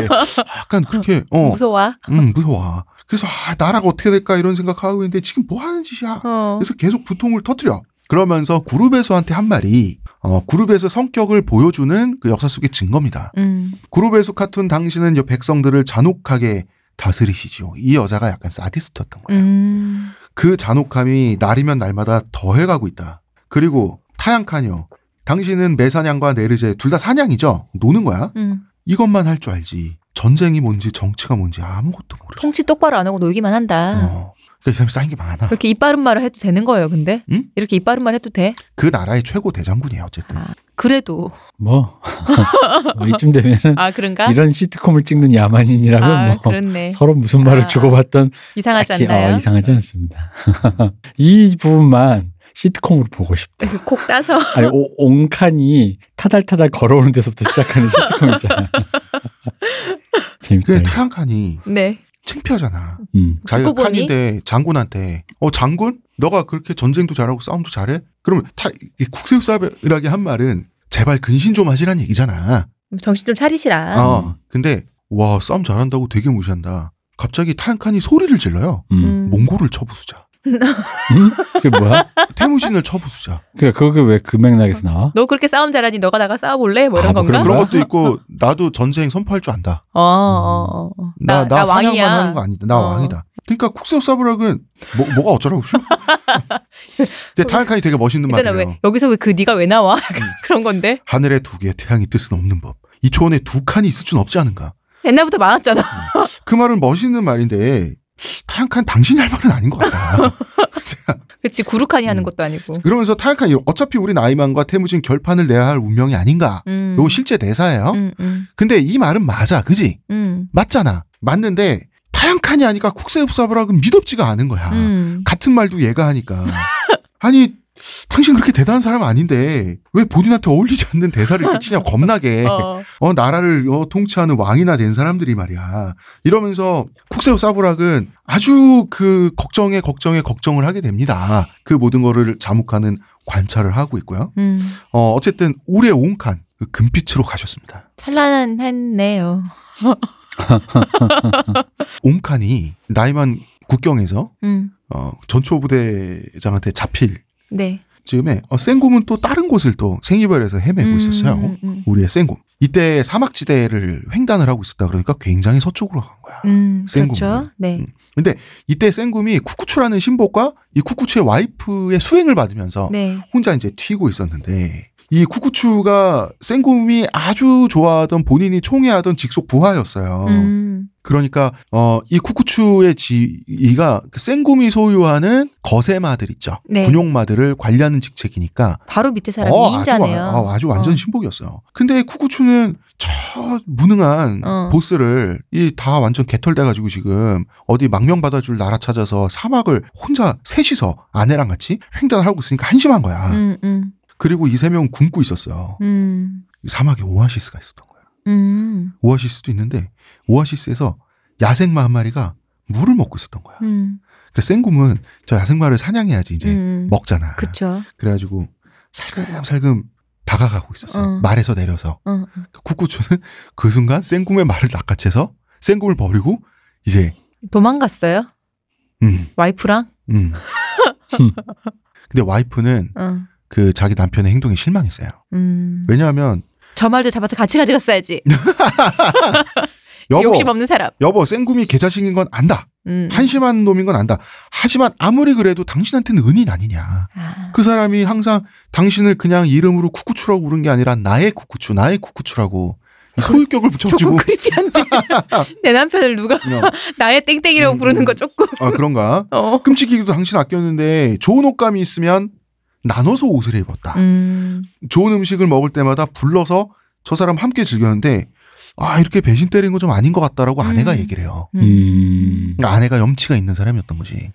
예. 약간 그렇게 어, 무서워. 음, 무서워. 그래서 아, 나라가 어떻게 될까 이런 생각하고 있는데 지금 뭐 하는 짓이야. 어. 그래서 계속 부통을 터뜨려. 그러면서 그룹에서한테 한 말이 어, 그룹에서 성격을 보여주는 그 역사 속의 증거입니다. 음. 그룹에서 카툰 당신은 이 백성들을 잔혹하게 다스리시지요. 이 여자가 약간 사디스트였던 거예요. 음. 그 잔혹함이 날이면 날마다 더해가고 있다. 그리고 타양칸이요. 당신은 매사냥과 네르제 둘 다 사냥이죠. 노는 거야. 음. 이것만 할 줄 알지. 전쟁이 뭔지 정치가 뭔지 아무것도 모르죠. 통치 똑바로 안 하고 놀기만 한다. 어. 그러니까 이 사람이 쌓인 게 많아. 이렇게 입 바른 말을 해도 되는 거예요, 근데? 응? 이렇게 입 바른 말 해도 돼? 그 나라의 최고 대장군이에요. 어쨌든. 아, 그래도. 뭐, 뭐 이쯤 되면은 아, 그런가? 이런 시트콤을 찍는 야만인이라면 아, 뭐 그렇네. 서로 무슨 말을 아, 주고받던 이상하지 딱히, 않나요? 어, 이상하지 않습니다. 이 부분만 시트콤으로 보고 싶다. 이렇게 콕 따서. 아니 오- 옹칸이 타달타달 걸어오는 데서부터 시작하는 시트콤 있잖아. 재밌다. 그. 타양칸이 네. 창피하잖아. 음. 자기가? 칸인데 장군한테 어 장군 너가 그렇게 전쟁도 잘하고 싸움도 잘해? 그러면 타이 국세우사라게 한 말은 제발 근신 좀 하시란 얘기잖아. 정신 좀 차리시라. 어. 근데 와 싸움 잘한다고 되게 무시한다. 갑자기 타양칸이 소리를 질러요. 음. 음. 몽골을 쳐부수자. 음? 그게 뭐야? 태무신을 쳐부수자. 그 그게 왜 그 맥락에서 나와? 너 그렇게 싸움 잘하니 너가 나가 싸워볼래? 뭐 이런 아, 뭐 건가? 그런? 것도 있고 나도 전쟁 선포할 줄 안다. 어, 어, 어. 나, 나, 사냥만 하는 거 아니다. 나 어. 왕이다. 그러니까 쿡세우 사브락은 뭐, 뭐가 어쩌라고 쇼? 근데 타양칸이 되게 멋있는 말이에요. 왜 여기서 왜 그 네가 왜 나와? 그런 건데 하늘에 두 개의 태양이 뜰 수는 없는 법. 이 초원에 두 칸이 있을 줄 없지 않은가. 옛날부터 많았잖아. 그 말은 멋있는 말인데 타양칸 당신이 할 말은 아닌 것 같다. 그치 구루칸이 하는 음. 것도 아니고. 그러면서 타양칸이 어차피 우리 나이만과 태무진 결판을 내야 할 운명이 아닌가. 음. 이거 실제 대사예요. 음, 음, 근데 이 말은 맞아, 그지? 음, 맞잖아. 맞는데 타양칸이 하니까 쿡세우사브락은 믿업지가 않은 거야. 음. 같은 말도 얘가 하니까. 아니, 당신 그렇게 대단한 사람 아닌데 왜 본인한테 어울리지 않는 대사를 이렇게 치냐 겁나게 어. 어 나라를 어, 통치하는 왕이나 된 사람들이 말이야 이러면서 쿡세우 사브락은 아주 그 걱정에 걱정에 걱정을 하게 됩니다 그 모든 거를 자묵하는 관찰을 하고 있고요 음. 어 어쨌든 올해 온칸 그 금빛으로 가셨습니다 찬란했네요. 온칸이 나이만 국경에서 음. 어 전초부대장한테 잡힐 네. 즈음에 어, 생곰은 또 다른 곳을 또 생이별에서 헤매고 음, 있었어요. 음, 음. 우리의 생곰. 이때 사막지대를 횡단을 하고 있었다 그러니까 굉장히 서쪽으로 간 거야. 음, 생곰은. 그렇죠. 네. 음. 근데 이때 생곰이 쿠쿠추라는 신복과 이 쿠쿠추의 와이프의 수행을 받으면서 네. 혼자 이제 튀고 있었는데 이 쿠쿠추가 생곰이 아주 좋아하던 본인이 총애하던 직속 부하였어요. 음. 그러니까 어 이 쿠쿠추의 지위가 그 생곰이 소유하는 거세마들 있죠. 네. 군용마들을 관리하는 직책이니까 바로 밑에 사람이 어, 아주, 이인자네요. 와- 아, 아주 완전 어. 신복이었어요. 근데 쿠쿠추는 저 무능한 어. 보스를 이 다 완전 개털돼 가지고 지금 어디 망명 받아줄 나라 찾아서 사막을 혼자 셋이서 아내랑 같이 횡단을 하고 있으니까 한심한 거야. 음, 음, 그리고 이 세 명은 굶고 있었어요. 음, 사막에 오아시스가 있었던 거예요. 음, 오아시스도 있는데 오아시스에서 야생마 한 마리가 물을 먹고 있었던 거야. 음, 그래서 생곰은 저 야생마를 사냥해야지 이제 음. 먹잖아. 그쵸. 그래가지고 살금살금 다가가고 있었어. 어. 말에서 내려서. 어, 어. 쿠쿠추는 그 순간 생곰의 말을 낚아채서 생곰을 버리고 이제 도망갔어요. 음, 와이프랑. 음. 근데 와이프는 어. 그 자기 남편의 행동에 실망했어요. 음. 왜냐하면 저 말도 잡아서 같이 가져갔어야지. 여보, 욕심 없는 사람. 여보 생곰이 개자식인 건 안다. 음. 한심한 놈인 건 안다. 하지만 아무리 그래도 당신한테는 은인 아니냐. 아. 그 사람이 항상 당신을 그냥 이름으로 쿠쿠추라고 부른 게 아니라 나의 쿠쿠추, 나의 쿠쿠추라고 이 소유격을 붙여가지고 조금 크리피한데 내 남편을 누가 나의 땡땡이라고 음, 부르는 음. 거 조금 아 그런가? 어. 끔찍이기도 당신 아꼈는데 좋은 옷감이 있으면 나눠서 옷을 입었다. 음. 좋은 음식을 먹을 때마다 불러서 저 사람 함께 즐겼는데 아 이렇게 배신 때린 건 좀 아닌 것 같다라고 음. 아내가 얘기를 해요. 음. 음. 그러니까 아내가 염치가 있는 사람이었던 거지.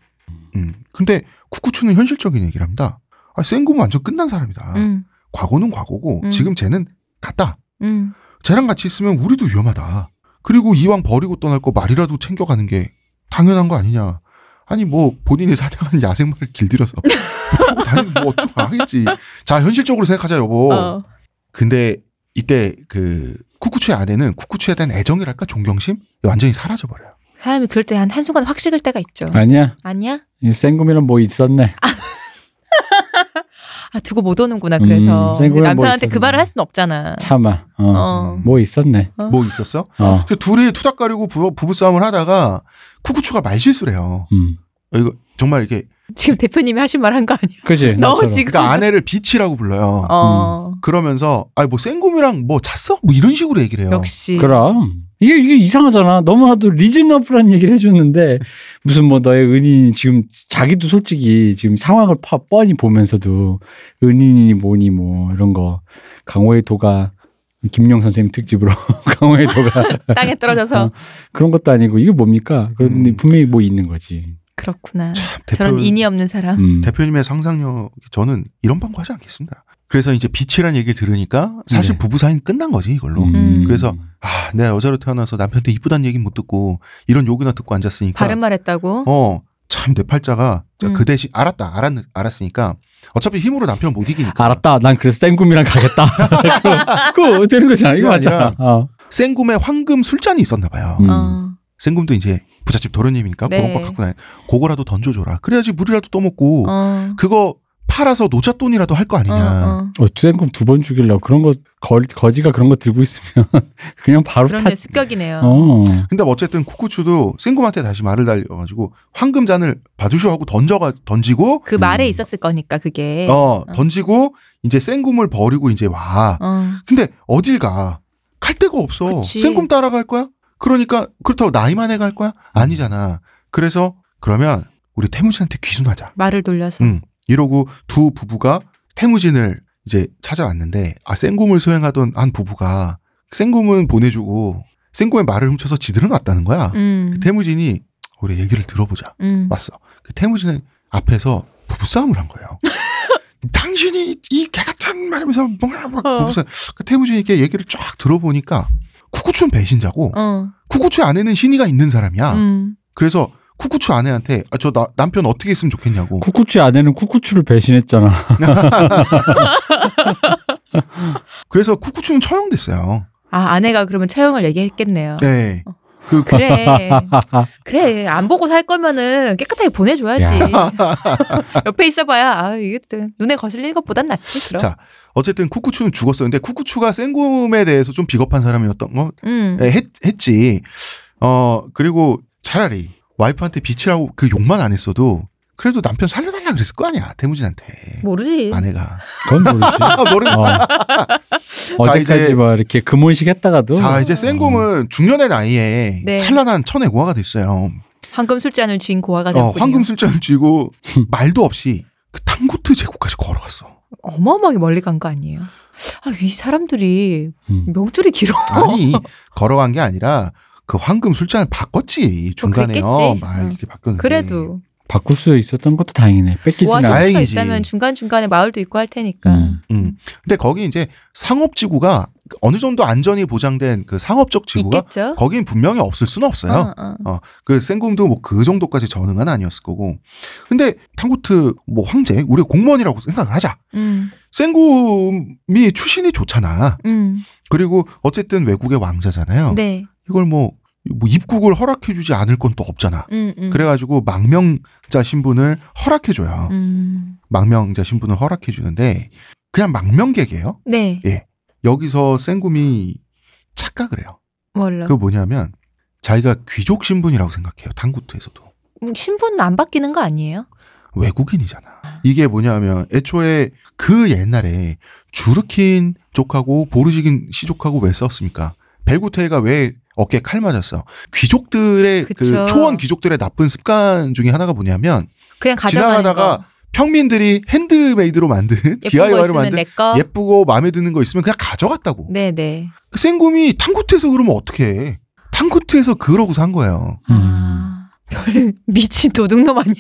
음. 근데 쿠쿠추는 현실적인 얘기를 합니다. 아, 생곰은 완전 끝난 사람이다. 음. 과거는 과거고 음. 지금 쟤는 갔다. 음. 쟤랑 같이 있으면 우리도 위험하다. 그리고 이왕 버리고 떠날 거 말이라도 챙겨가는 게 당연한 거 아니냐. 아니 뭐 본인이 사냥한 야생마를 길들여서 당연히 뭐 어쩌고 하겠지. 자 현실적으로 생각하자 여보. 어. 근데 이때 그 쿠쿠추의 아내는 쿠쿠추에 대한 애정이랄까 존경심 완전히 사라져 버려요. 사람이 그럴 때 한 한순간 확 식을 때가 있죠. 아니야. 아니야? 이 생금이랑 뭐 있었네. 아 두고 못 오는구나 그래서 음, 뭐 남편한테 그 있었네. 말을 할 수는 없잖아. 참아. 어. 어. 뭐 있었네. 뭐 있었어? 어. 그 둘이 투닥거리고 부, 부부 싸움을 하다가 쿠쿠추가 말실수를 해요. 음. 어, 이거 정말 이게 지금 대표님이 하신 말 한 거 아니야? 그지? 너. 지금 그러니까 아내를 비치라고 불러요. 어 그러면서 아니 뭐 생곰이랑 뭐 잤어? 뭐 이런 식으로 얘기를 해요. 역시 그럼 이게 이게 이상하잖아. 너무나도 리즈너블한 얘기를 해줬는데 무슨 뭐 너의 은인이 지금 자기도 솔직히 지금 상황을 파, 뻔히 보면서도 은인이 뭐니 뭐 이런 거 강호의 도가 김용 선생님 특집으로 강호의 도가 땅에 떨어져서 어. 그런 것도 아니고 이게 뭡니까? 그런데 음. 분명히 뭐 있는 거지. 그렇구나. 대표, 저런 인이 없는 사람. 음. 대표님의 상상력 저는 이런 방구 하지 않겠습니다. 그래서 이제 비치란 얘기 들으니까 사실 네. 부부 사이는 끝난 거지 이걸로. 음. 그래서 아, 내가 여자로 태어나서 남편한테 이쁘다는 얘기는 못 듣고 이런 욕이나 듣고 앉았으니까 바른 말 했다고. 어, 참 내 팔자가 음. 그 대신 알았다. 알았 알았으니까 어차피 힘으로 남편 못 이기니까. 알았다. 난 그래서 생금이랑 가겠다. 그거, 되는 거잖아. 이거 맞잖아. 어. 생금에 황금 술잔이 있었나 봐요. 음. 어. 생금도 이제 부잣집 도련님이니까 네. 그런 거 갖고 다니. 그거라도 던져줘라. 그래야지 물이라도 떠먹고 어. 그거 팔아서 노잣돈이라도 할 거 아니냐. 어, 어. 어, 생금 두 번 죽이려고 그런 거 거, 거 지가 그런 거 들고 있으면 그냥 바로 타. 그런데 습격이네요. 어. 근데 뭐 어쨌든 쿠쿠추도 생금한테 다시 말을 달려가지고 황금잔을 받으쇼 하고 던져가 던지고 그 말에 음. 있었을 거니까 그게. 어 던지고 이제 생금을 버리고 이제 와. 어. 근데 어딜 가? 갈 데가 없어. 그치. 생금 따라갈 거야? 그러니까 그렇다고 나이만 해갈 거야? 아니잖아. 그래서 그러면 우리 태무진한테 귀순하자. 말을 돌려서. 응. 이러고 두 부부가 태무진을 이제 찾아왔는데 아 생금을 수행하던 한 부부가 생금은 보내주고 생금의 말을 훔쳐서 지들은 왔다는 거야. 음. 그 태무진이 우리 얘기를 들어보자. 음. 왔어. 그 태무진 앞에서 부부싸움을 한 거예요. 당신이 이 개같은 말하면서 막 어. 부부싸움. 그 태무진이 이렇게 얘기를 쫙 들어보니까 쿠쿠추는 배신자고 어. 쿠쿠추 안에는 신의가 있는 사람이야. 음. 그래서 쿠쿠추 아내한테 아, 저 나- 남편 어떻게 했으면 좋겠냐고. 쿠쿠추 아내는 쿠쿠추를 배신했잖아. 그래서 쿠쿠추는 처형됐어요. 아 아내가 그러면 처형을 얘기했겠네요. 네. 어. 그 그래. 그래. 안 보고 살 거면은 깨끗하게 보내줘야지. 옆에 있어봐야, 아, 이게 또 눈에 거슬리는 것보단 낫지, 그럼. 자, 어쨌든 쿠쿠추는 죽었어요. 근데 쿠쿠추가 생곰에 대해서 좀 비겁한 사람이었던 거 음. 예, 했, 했지. 어, 그리고 차라리 와이프한테 비치라고 그 욕만 안 했어도 그래도 남편 살려달라 그랬을 거 아니야. 태무진한테. 모르지. 아내가. 그건 모르지. 아, 모르 어. 어제까지 이제- 뭐 이렇게 금혼식 했다가도 자, 이제 생곰은 중년의 나이에 네. 찬란한 천의 고아가 됐어요. 황금 술잔을 쥔 고아가 어, 되었군요. 황금 술잔을 쥐고 말도 없이 그 탕구트 제국까지 걸어갔어. 어마어마하게 멀리 간 거 아니에요? 아, 이 사람들이 음. 명줄이 길어. 아니, 걸어간 게 아니라 그 황금 술잔을 바꿨지. 중간에요. 뭐 그랬겠지. 말 응. 이렇게 바꿨는데. 그래도 바꿀 수 있었던 것도 다행이네. 뺏기진 오아시스가 않아. 다행이지. 있다면 중간 중간에 마을도 있고 할 테니까. 음. 음. 근데 거기 이제 상업지구가 어느 정도 안전이 보장된 그 상업적 지구가 있겠죠? 거긴 분명히 없을 수는 없어요. 어, 어. 그 생곰도 뭐 그 정도까지 전응은 아니었을 거고. 근데 탕구트 뭐 황제 우리가 공무원이라고 생각을 하자. 음, 생곰이 출신이 좋잖아. 음. 그리고 어쨌든 외국의 왕자잖아요. 네. 이걸 뭐, 뭐 입국을 허락해주지 않을 건 또 없잖아. 음, 음. 그래가지고 망명자 신분을 허락해줘요. 음. 망명자 신분을 허락해주는데 그냥 망명객이에요. 네. 여기서 생곰이 착각을 해요. 뭘로? 그 뭐냐면 자기가 귀족 신분이라고 생각해요. 당구트에서도. 음, 신분 안 바뀌는 거 아니에요? 외국인이잖아. 이게 뭐냐면 애초에 그 옛날에 주르킨 족하고 보르지긴 시족하고 왜 싸웠습니까? 벨구테가 왜 어깨에 칼 맞았어? 귀족들의 그 그쵸. 초원 귀족들의 나쁜 습관 중에 하나가 뭐냐면 그냥 지나가다가 거. 평민들이 핸드메이드로 만든 DIY로 만든. 예쁘고 마음에 드는 거 있으면 그냥 가져갔다고. 네네. 그 생곰이 탕구트에서 그러면 어떻게 해? 탕구트에서 그러고 산 거예요. 음. 아, 별 미친 도둑놈 아니야?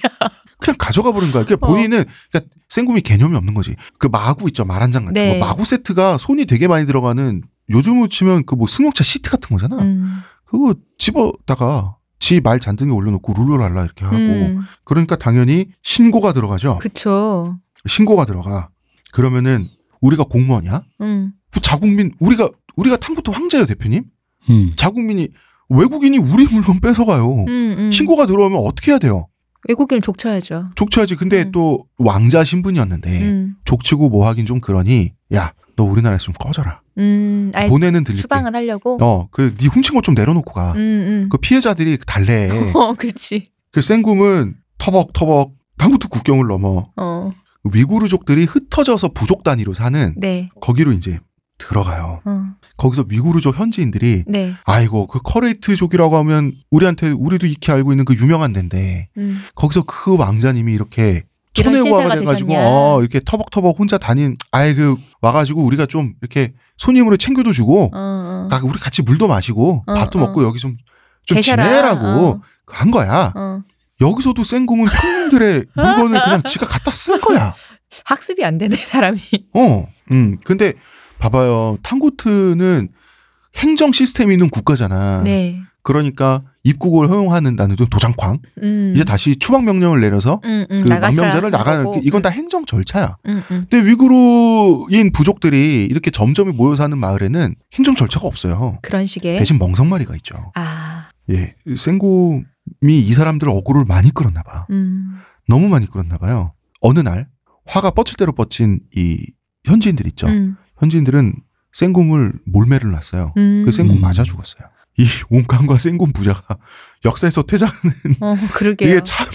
그냥 가져가 버린 거야. 그러니까 어. 본인은 그러니까 생곰이 개념이 없는 거지. 그 마구 있죠 마란장 같은 네. 거. 마구 세트가 손이 되게 많이 들어가는 요즘으로 치면 그 뭐 승용차 시트 같은 거잖아. 음. 그거 집어다가 지 말 잔등에 올려놓고 룰루랄라 이렇게 하고 음. 그러니까 당연히 신고가 들어가죠. 그쵸. 신고가 들어가. 그러면은 우리가 공무원이야? 음. 그 자국민 우리가 우리가 탕부터 황제예요 대표님. 음. 자국민이 외국인이 우리 물건 뺏어가요. 음, 음. 신고가 들어오면 어떻게 해야 돼요? 외국인을 족쳐야죠. 족쳐야지. 근데 음. 또 왕자 신분이었는데 음. 족치고 뭐 하긴 좀 그러니 야 너 우리나라에서 좀 꺼져라. 음. 아예 보내는 들릴게. 추방을 하려고. 어, 그 네 훔친 것 좀 내려놓고 가. 음, 음. 그 피해자들이 달래. 어, 그렇지. 그 생금은 터벅터벅 당부터 국경을 넘어 어. 위구르족들이 흩어져서 부족 단위로 사는 네. 거기로 이제 들어가요. 어. 거기서 위구르족 현지인들이 네. 아이고 그 커레이트족이라고 하면 우리한테 우리도 익히 알고 있는 그 유명한 데인데 음. 거기서 그 왕자님이 이렇게 신세가 돼가지고 되셨냐. 어 이렇게 터벅터벅 혼자 다닌 아이 그 와가지고 우리가 좀 이렇게 손님으로 챙겨도 주고 어, 어. 아, 우리 같이 물도 마시고 어, 밥도 어. 먹고 여기 좀 좀. 지내라고 어. 한 거야. 어. 여기서도 생곰은 평민들의 물건을 그냥 지가 갖다 쓴 거야. 학습이 안 되네, 사람이. 어, 음. 근데 봐봐요. 탕구트는 행정 시스템이 있는 국가잖아. 네. 그러니까 입국을 허용하는 나는 도장쾅. 음. 이제 다시 추방 명령을 내려서 음, 음, 그 망명자를 나가는. 이건 다 행정 절차야. 음, 음. 근데 위구르인 부족들이 이렇게 점점이 모여 사는 마을에는 행정 절차가 없어요. 그런 식의. 대신 멍석마리가 있죠. 아, 예, 생곰이 이 사람들 어그로를 많이 끌었나 봐. 음. 너무 많이 끌었나 봐요. 어느 날 화가 뻗칠 대로 뻗친 이 현지인들 있죠. 음. 현지인들은 생곰을 몰매를 놨어요. 음. 그 생곰 음. 맞아 죽었어요. 이 온칸과 생곰 부자가 역사에서 퇴장하는 어, 그러게요. 이게 참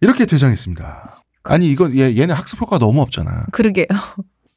이렇게 퇴장했습니다. 아니 이건 얘 얘네 학습 효과 너무 없잖아. 그러게요.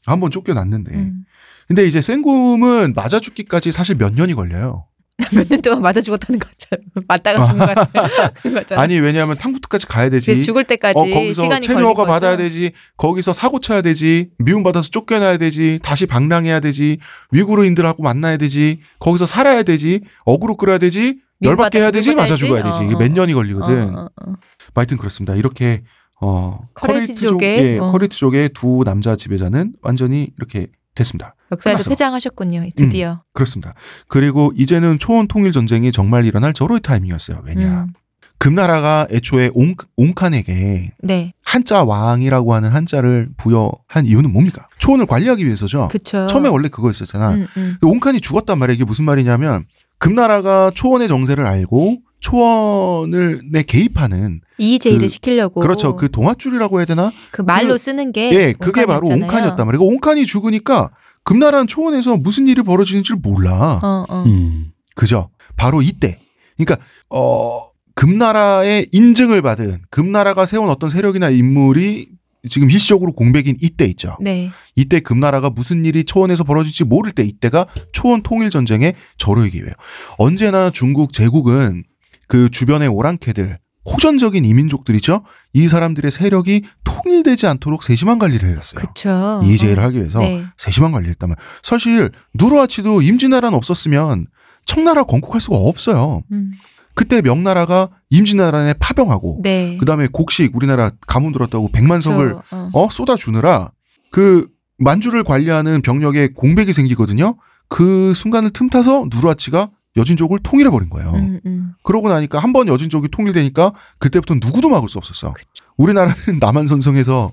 한번 쫓겨났는데. 음. 근데 이제 생곰은 맞아 죽기까지 사실 몇 년이 걸려요. 몇 년 동안 맞아 죽었다는 거 같잖아. 맞다가 죽은 거 같아. 그거잖아. 아니 왜냐하면 탕구트까지 가야 되지. 죽을 때까지 어, 거기서 체류허가. 받아야 되지. 거기서 사고 쳐야 되지. 미움 받아서 쫓겨나야 되지. 다시 방랑해야 되지. 위구르인들하고 만나야 되지. 거기서 살아야 되지. 어그로 끌어야 되지. 열받게 해야 되지. 맞아 죽어야 되지. 이게 몇 년이 걸리거든. 어, 어, 어. 하여튼 그렇습니다. 이렇게 어 커레이트족의, 커레이트족의 어. 커레이트족의 두 남자 지배자는 완전히 이렇게 됐습니다. 역사에서 끝났어. 퇴장하셨군요. 드디어. 그렇습니다. 그리고 이제는 초원 통일 전쟁이 정말 일어날 저로의 타이밍이었어요. 왜냐? 음. 금나라가 애초에 옹, 옹칸에게 네. 한자 왕이라고 하는 한자를 부여한 이유는 뭡니까? 초원을 관리하기 위해서죠. 그쵸. 처음에 원래 그거였었잖아. 음, 음. 근데 옹칸이 죽었단 말이야. 이게 무슨 말이냐면 금나라가 초원의 정세를 알고 초원을 내 개입하는 이의제의를 그- 시키려고. 그렇죠. 그 동아줄이라고 해야 되나? 그 말로 그- 쓰는 게. 예, 그게 바로. 옹칸이었단 말이야. 그러니까 옹칸이 죽으니까 금나라는 초원에서 무슨 일이 벌어지는지를 몰라. 어, 어. 음. 그죠? 바로 이때. 그러니까 어 금나라의 인증을 받은 금나라가 세운 어떤 세력이나 인물이 지금 일시적으로 공백인 이때 있죠. 네. 이때 금나라가 무슨 일이 초원에서 벌어질지 모를 때 이때가 초원 통일 전쟁의 저로의 기회예요. 언제나 중국 제국은 그 주변의 오랑캐들 호전적인 이민족들이죠. 이 사람들의 세력이 통일되지 않도록 세심한 관리를 해왔어요. 그쵸. 이의제를 하기 위해서 네. 세심한 관리를 했다면 사실 누르하치도 임진왜란 없었으면 청나라 건국할 수가 없어요. 음. 그때 명나라가 임진왜란에 파병하고 네. 그다음에 곡식 우리나라 가문 들었다고 백만석을. 어. 어 쏟아 주느라 그 만주를 관리하는 병력에 공백이 생기거든요. 그 순간을 틈타서 누르하치가 여진족을 통일해 버린 거예요. 음, 음. 그러고 나니까 한 번 여진족이 통일되니까 그때부터 누구도 막을 수 없었어. 우리나라는 남한 선성에서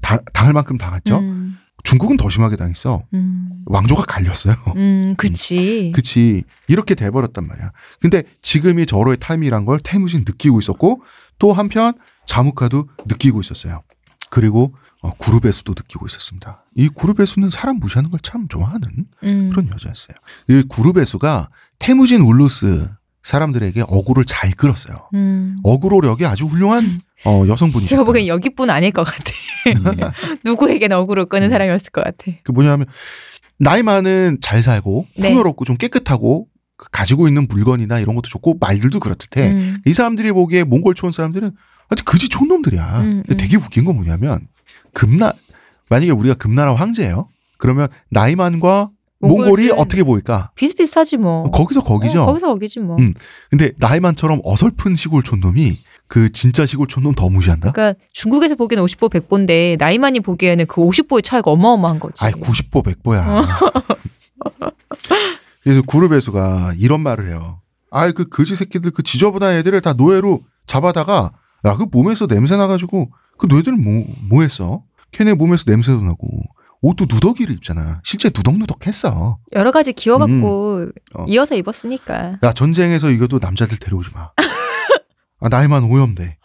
당, 당할 만큼 당했죠. 음, 중국은 더 심하게 당했어. 음. 왕조가 갈렸어요. 음, 그치. 그치. 이렇게 돼버렸단 말이야. 근데 지금이 저로의 타임이란 걸 태무진 느끼고 있었고 또 한편 자무카도 느끼고 있었어요. 그리고 어, 구르베 수도 느끼고 있었습니다. 이 구르베 수는 사람 무시하는 걸 참 좋아하는 음. 그런 여자였어요. 이 구르베 수가 태무진 울루스 사람들에게 어구를 잘 끌었어요. 음. 어구로력이 아주 훌륭한 어, 여성분이죠. 제가 보기엔 여기뿐 아닐 것 같아. 누구에게 어그로 음. 끄는 사람이었을 것 같아. 그 뭐냐면 나이 많은 잘 살고 네. 풍요롭고 좀 깨끗하고 그 가지고 있는 물건이나 이런 것도 좋고 말들도 그렇듯 해 음. 이 사람들이 보기에 몽골 초원 사람들은 하여튼 그지 촌놈들이야. 음, 근데 음. 되게 웃긴 건 뭐냐면 금나 만약에 우리가 금나라 황제예요. 그러면 나이만과 몽골이 어떻게 보일까? 비슷비슷하지 뭐. 거기서 거기죠. 어, 거기서 거기지 뭐. 음. 근데 나이만처럼 어설픈 시골 촌놈이 그 진짜 시골 촌놈 더 무시한다? 그러니까 중국에서 보기에는 50보 100보인데 나이만이 보기에는 그 50보의 차이가 어마어마한 거지. 아이 90보 100보야. 그래서 배수가 이런 말을 해요. 아이 그 거지 새끼들 그 지저분한 애들을 다 노예로 잡아다가 야 그 몸에서 냄새 나가지고 그 노예들은 뭐, 뭐 했어? 걔네 몸에서 냄새도 나고 옷도 누더기를 입잖아. 실제 누덕누덕했어. 여러 가지 기어갖고 어. 이어서 입었으니까. 야 전쟁에서 이겨도 남자들 데려오지 마. 아, 나이만 오염돼.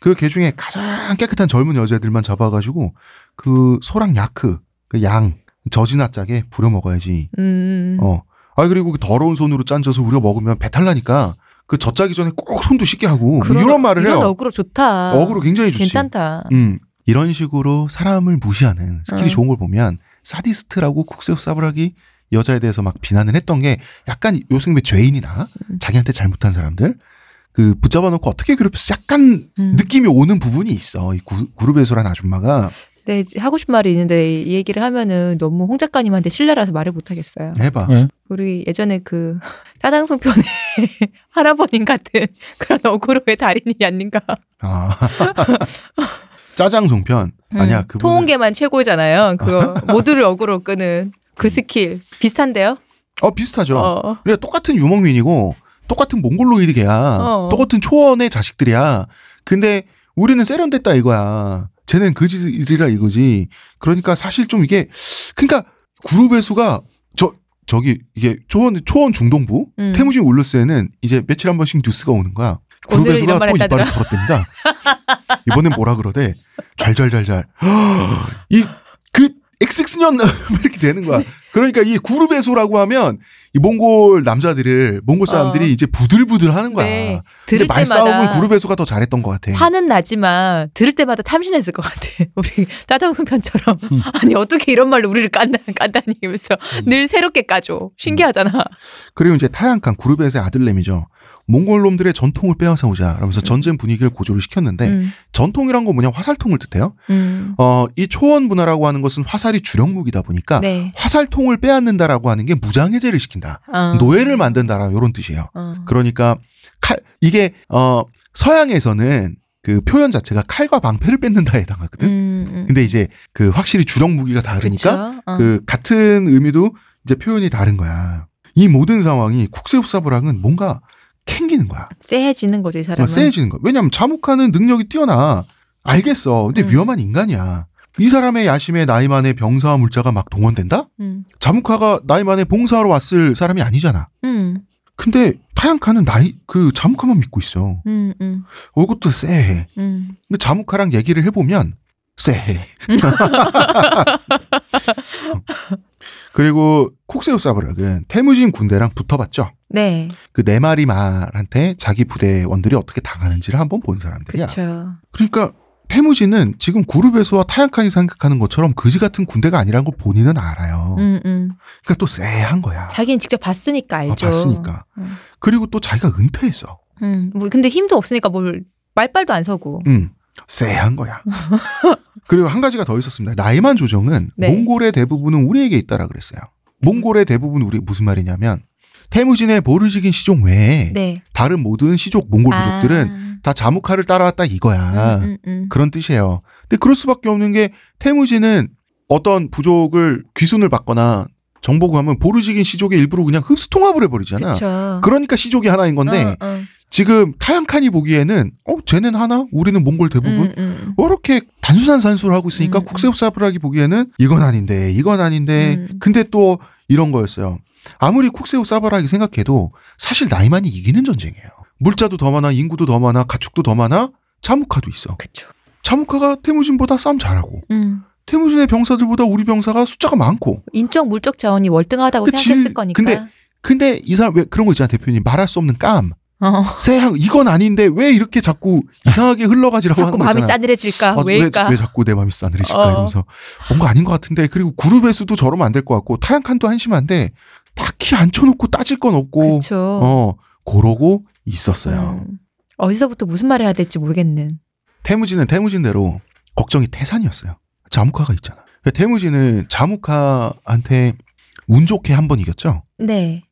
그 개 중에 가장 깨끗한 젊은 여자들만 잡아가지고 그 소랑 야크 그양 젖이나 짜게 부려 먹어야지. 음. 어. 아 그리고 그 더러운 손으로 짠져서 우려 먹으면 배탈 나니까 그 젖짜기 전에 꼭 손도 씻게 하고 그런- 이런 말을 이런 해요. 어그로 좋다. 어그로 굉장히 좋지. 괜찮다. 음. 이런 식으로 사람을 무시하는 스킬이 응. 좋은 걸 보면 사디스트라고 쿡세우 사브락이 여자에 대해서 막 비난을 했던 게 약간 요승배 죄인이나 음. 자기한테 잘못한 사람들 그 붙잡아 놓고 어떻게 괴롭혀서 약간 음. 느낌이 오는 부분이 있어. 이 구, 그룹에서란 아줌마가 네, 하고 싶은 말이 있는데 이 얘기를 하면은 너무 홍 작가님한테 신뢰라서 말을 못 하겠어요. 해봐. 네. 우리 예전에 그 짜장송 편에 할아버님 같은 그런 어그로의 달인이 아닌가. 아. 짜장 송편 아니야 음, 그분 통홍계만 최고잖아요. 그거 모두를 어그로 끄는 그 스킬 비슷한데요? 어 비슷하죠. 어. 우리가 똑같은 유목민이고 똑같은 몽골로이드 계야. 어. 똑같은 초원의 자식들이야. 근데 우리는 세련됐다 이거야. 쟤는 그지들이라 이거지. 그러니까 사실 좀 이게 그러니까 그룹의 수가 저 저기 이게 초원 초원 중동부 음. 태무진 울루스에는 이제 며칠 한 번씩 뉴스가 오는 거야. 그룹의 수가 또 이빨을. 털었답니다. 이번엔 뭐라 그러대? 잘잘잘잘. 이그 XX 년 이렇게 되는 거야. 그러니까 이 그룹의 수라고 하면 이 몽골 남자들을 몽골 사람들이 어. 이제 부들부들 하는 거야. 네. 근데 들을 말싸움은 때마다 그룹의 수가 더 잘했던 것 같아. 화는 나지만 들을 때마다 탐심했을 것 같아. 우리 짜장송 편처럼 음. 아니 어떻게 이런 말로 우리를 깐다 깐다니 하면서 음. 늘 새롭게 까줘. 신기하잖아. 그리고 이제 타양칸 그룹의 아들내미죠. 몽골 놈들의 전통을 빼앗아 오자. 그러면서 전쟁 분위기를 고조를 시켰는데 음, 전통이란 건 뭐냐 화살통을 뜻해요. 음. 어, 이 초원 문화라고 하는 것은 화살이 주력 무기다 보니까 네. 화살통을 빼앗는다라고 하는 게 무장해제를 시킨다. 어. 노예를 만든다라 이런 뜻이에요. 어. 그러니까 칼 이게 어 서양에서는 그 표현 자체가 칼과 방패를 뺏는다에 해당하거든. 음, 음. 근데 이제 그 확실히 주력 무기가 다르니까? 어. 그 같은 의미도 이제 표현이 다른 거야. 이 모든 상황이 쿡세우사브랑은 뭔가 캥기는 거야. 쎄해지는 거죠, 이 사람은. 뭔가 세해지는 거야. 왜냐면 자묵하는 능력이 뛰어나. 알겠어. 근데 음. 위험한 인간이야. 이 사람의 야심에 나이만의 병사와 물자가 막 동원된다? 음. 자묵카가 나이만에 봉사하러 왔을 사람이 아니잖아. 음. 근데 타양카는 나이 그 자묵카만 믿고 있어. 음. 음. 어, 이것도 쎄해. 음. 근데 자묵카랑 얘기를 해보면 쎄해. 그리고 쿡세우사브락은 태무진 군대랑 붙어봤죠. 네. 그 네 마리 말한테 자기 부대원들이 어떻게 당하는지를 한번 본 사람들이야. 그렇죠. 그러니까 태무진은 지금 구르베스와 타양칸이 생각하는 것처럼 그지 같은 군대가 아니라는 걸 본인은 알아요. 음, 음. 그러니까 또 쎄한 거야. 자기는 직접 봤으니까 아, 알죠. 봤으니까. 음. 그리고 또 자기가 은퇴했어. 음. 뭐 근데 힘도 없으니까 뭘 말빨도 안 서고. 음, 쎄한 거야. 그리고 한 가지가 더 있었습니다. 나이만 조정은 네. 몽골의 대부분은 우리에게 있다라 그랬어요. 몽골의 대부분 우리 무슨 말이냐면 태무진의 보르지긴 시족 외에 네. 다른 모든 시족 몽골 부족들은 다 자무카를 따라왔다 이거야. 아. 음, 음, 음. 그런 뜻이에요. 근데 그럴 수밖에 없는 게 태무진은 어떤 부족을 귀순을 받거나 정복을 하면 보르지긴 시족의 일부로 그냥 흡수 통합을 해버리잖아. 그쵸. 그러니까 시족이 하나인 건데 어, 어. 지금 타양칸이 보기에는 어 쟤는 하나 우리는 몽골 대부분 음, 음. 뭐 이렇게 단순한 산수를 하고 있으니까 음, 쿡세우사브락이 보기에는 이건 아닌데 이건 아닌데 음. 근데 또 이런 거였어요. 아무리 쿡세우사브락이 생각해도 사실 나이만이 이기는 전쟁이에요. 물자도 더 많아 인구도 더 많아 가축도 더 많아 자무카도 있어. 그쵸. 자무카가 태무진보다 싸움 잘하고 음. 태무진의 병사들보다 우리 병사가 숫자가 많고 인적 물적 자원이 월등하다고 그치. 생각했을 거니까. 근데 근데 이 사람 왜 그런 거 있잖아 대표님 말할 수 없는 깜 어. 쎄한 이건 아닌데 왜 이렇게 자꾸 이상하게 흘러가지라고 자꾸 하는 거 마음이. 싸늘해질까? 아, 왜, 왜일까? 왜 자꾸 내 마음이 싸늘해질까 어. 이러면서 뭔가 아닌 것 같은데 그리고 그룹의 수도 저러면 안 될 것 같고 타양칸도 한심한데 딱히 앉혀놓고 따질 건 없고 그쵸. 어 그러고 있었어요. 음. 어디서부터 무슨 말을 해야 될지 모르겠는. 태무진은 태무진대로 걱정이 태산이었어요. 자무카가 있잖아. 그러니까 태무진은 자무카한테 운 좋게 한 번 이겼죠. 네.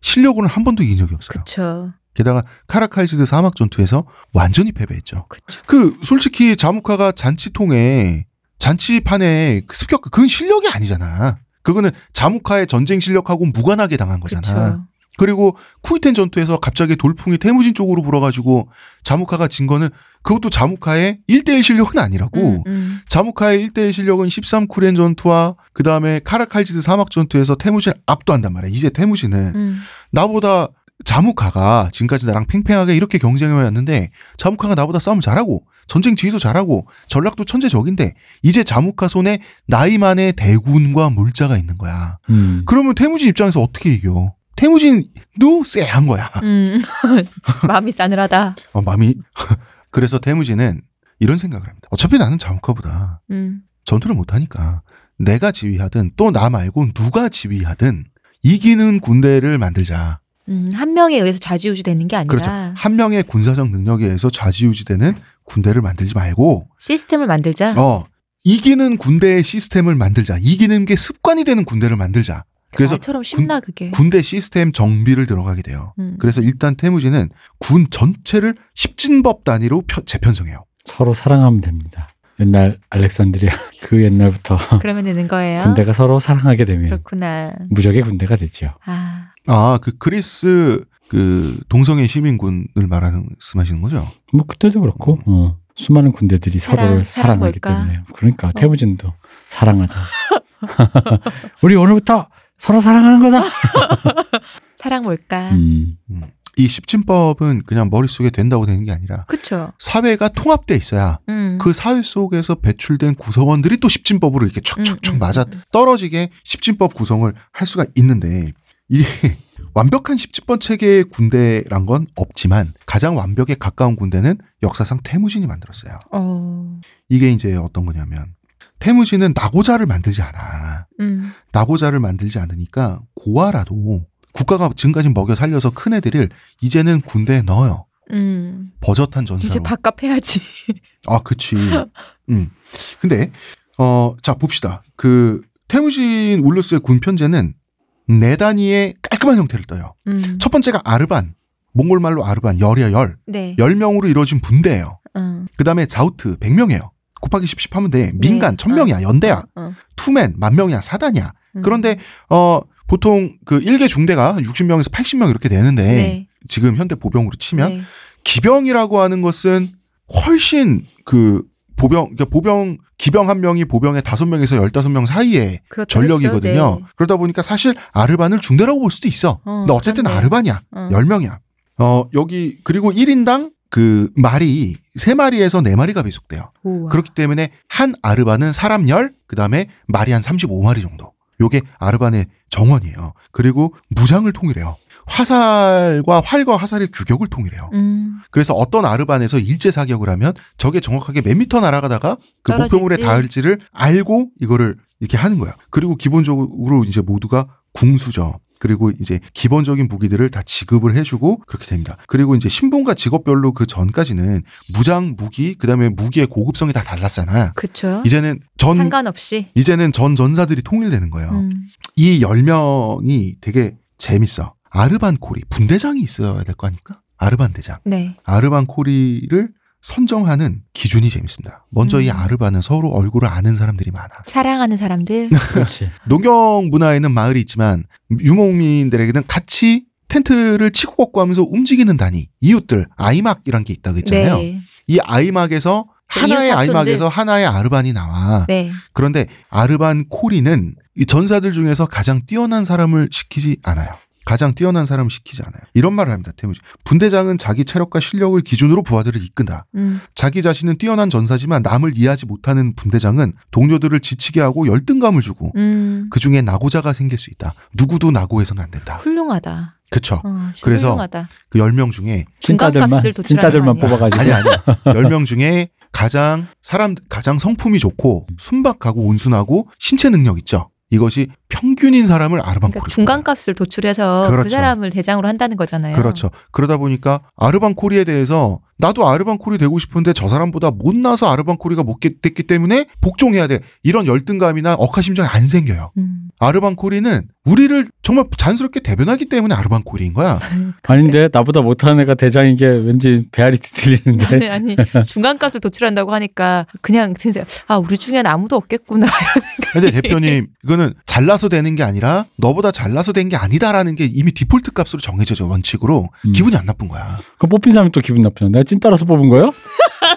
실력으로는 한 번도 이긴 적이 없어요. 그쵸. 게다가 카라칼지드 사막 전투에서 완전히 패배했죠. 그쵸. 그 솔직히 자무카가 잔치통에 잔치판에 그 습격 그건 실력이 아니잖아. 그거는 자무카의 전쟁 실력하고 무관하게 당한 거잖아. 그쵸. 그리고 쿠이텐 전투에서 갑자기 돌풍이 태무진 쪽으로 불어가지고 자무카가 진 거는 그것도 자무카의 1대1 실력은 아니라고. 음, 음. 자무카의 1대1 실력은 13쿠렌 전투와 그 다음에 카라칼지드 사막 전투에서 태무진을 압도한단 말이야. 이제 태무진은 음. 나보다 자무카가 지금까지 나랑 팽팽하게 이렇게 경쟁해 왔는데 자무카가 나보다 싸움 잘하고 전쟁 뒤에도 잘하고 전략도 천재적인데 이제 자무카 손에 나이만의 대군과 물자가 있는 거야. 음. 그러면 태무진 입장에서 어떻게 이겨? 태무진도 쎄한 거야. 음. 마음이 싸늘하다. 어, 마음이 그래서 태무진은 이런 생각을 합니다. 어차피 나는 자무카보다 음. 전투를 못하니까 내가 지휘하든 또 나 말고 누가 지휘하든 이기는 군대를 만들자. 음. 한 명에 의해서 좌지우지 되는 게 아니라 그렇죠. 한 명의 군사적 능력에 의해서 좌지우지되는 군대를 만들지 말고 시스템을 만들자. 어 이기는 군대의 시스템을 만들자. 이기는 게 습관이 되는 군대를 만들자. 그래서 말처럼 쉽나 그게. 군대 시스템 정비를 들어가게 돼요. 음. 그래서 일단 태무진은 군 전체를 십진법 단위로 펴- 재편성해요. 서로 사랑하면 됩니다. 옛날 알렉산드리아 그 옛날부터 그러면 되는 거예요. 군대가 서로 사랑하게 되면 그렇구나. 무적의 군대가 되죠. 아. 아, 그 그리스 그 동성애 시민군을 말씀하시는 거죠? 뭐 그때도 그렇고 어. 수많은 군대들이 사랑, 서로를 사랑 사랑하기 뭘까? 때문에 그러니까 어. 태무진도 사랑하자. 우리 오늘부터 서로 사랑하는 거다. 사랑 뭘까? 음. 이 십진법은 그냥 머릿속에 된다고 되는 게 아니라 그쵸. 사회가 통합돼 있어야 음. 그 사회 속에서 배출된 구성원들이 또 십진법으로 이렇게 촥촥촥 음, 음, 맞아 음. 떨어지게 십진법 구성을 할 수가 있는데 이게 완벽한 십진법 체계의 군대란 건 없지만 가장 완벽에 가까운 군대는 역사상 태무진이 만들었어요. 어. 이게 이제 어떤 거냐면 태무진은 나고자를 만들지 않아. 음. 나고자를 만들지 않으니까 고아라도 국가가 지금까지 먹여 살려서 큰 애들을 이제는 군대에 넣어요. 음. 버젓한 전사로. 이제 밥값 해야지. 아, 그치. 음. 근데, 어, 자, 봅시다. 그, 태무진 울루스의 군 편제는 네 단위의 깔끔한 형태를 떠요. 음. 첫 번째가 아르반. 몽골말로 아르반, 열이야, 열. 네. 열 명으로 이루어진 분대예요. 음. 그 다음에 자우트, 100명이에요. 곱하기 10, 10 하면 돼. 민간, 네. 1000명이야. 연대야. 어, 어. 투맨, 만 명이야. 사단이야. 음. 그런데, 어, 보통 그 일개 중대가 60명에서 80명 이렇게 되는데, 네. 지금 현대 보병으로 치면, 네. 기병이라고 하는 것은 훨씬 그 보병, 그러니까 보병, 기병 한 명이 보병의 다섯 명에서 열다섯 명 사이에 그렇죠. 전력이거든요. 네. 그러다 보니까 사실 아르반을 중대라고 볼 수도 있어. 어, 근데 어쨌든 그렇네. 아르반이야. 어. 열명이야 어, 여기, 그리고 1인당 그 말이 세마리에서네마리가 배속돼요. 우와. 그렇기 때문에 한 아르반은 사람 열, 그 다음에 말이 한 35마리 정도. 요게 아르반의 정원이에요. 그리고 무장을 통일해요. 화살과 활과 화살의 규격을 통일해요. 음. 그래서 어떤 아르반에서 일제 사격을 하면 적에 정확하게 몇 미터 날아가다가 그 떨어질지. 목표물에 닿을지를 알고 이거를 이렇게 하는 거야. 그리고 기본적으로 이제 모두가 궁수죠. 그리고 이제 기본적인 무기들을 다 지급을 해주고 그렇게 됩니다. 그리고 이제 신분과 직업별로 그 전까지는 무장 무기 그다음에 무기의 고급성이 다 달랐잖아. 그쵸. 이제는 전 상관없이. 이제는 전 전사들이 통일되는 거예요. 음. 이 열 명이 되게 재밌어. 아르반 코리 분대장이 있어야 될 거 아닙니까? 아르반 대장. 네. 아르반 코리를 선정하는 기준이 재밌습니다. 먼저 이 음. 아르반은 서로 얼굴을 아는 사람들이 많아. 사랑하는 사람들. 그렇지. 농경 문화에는 마을이 있지만 유목민들에게는 같이 텐트를 치고 걷고 하면서 움직이는 단위, 이웃들, 아이막이란 게 있다고 했잖아요. 네. 이 아이막에서 그 하나의. 아이막에서 하나의 아르반이 나와. 네. 그런데 아르반 코리는 이 전사들 중에서 가장 뛰어난 사람을 시키지 않아요. 가장 뛰어난 사람을 시키지 않아요. 이런 말을 합니다. 태무진. 분대장은 자기 체력과 실력을 기준으로 부하들을 이끈다. 음. 자기 자신은 뛰어난 전사지만 남을 이해하지 못하는 분대장은 동료들을 지치게 하고 열등감을 주고 음. 그 중에 나고자가 생길 수 있다. 누구도 나고해서는 안 된다. 훌륭하다. 그쵸. 어, 그래서. 그 10명 중에 거 아니야? 뽑아가지고 아니 아니야. 10명 중에 가장 사람 가장 성품이 좋고 순박하고 온순하고 신체 능력 있죠. 이것이 평균인 사람을 아르반 그러니까. 중간값을 도출해서 그 그렇죠. 사람을 대장으로 한다는 거잖아요. 그렇죠. 그러다 보니까 아르반 코리에 대해서 나도 아르반콜이 되고 싶은데 저 사람보다 못나서 아르반콜이가 못 게- 됐기 때문에 복종해야 돼. 이런 열등감이나 억하심정이 안 생겨요. 음. 아르반콜이는 우리를 정말 자연스럽게 대변하기 때문에 아르반콜인 거야. 아닌데 나보다 못하는 애가 대장인 게 왠지 베아리티 들리는데 아니 아니 중간값을 도출한다고 하니까 그냥 진짜 아 우리 중에는 아무도 없겠구나 근데 대표님 이거는 잘나서 되는 게 아니라 너보다 잘나서 된 게 아니다라는 게 이미 디폴트 값으로 정해져져 원칙으로 음. 기분이 안 나쁜 거야. 그 뽑힌 사람이 또 기분 나쁘잖아. 내가 찐 따라서 뽑은 거요?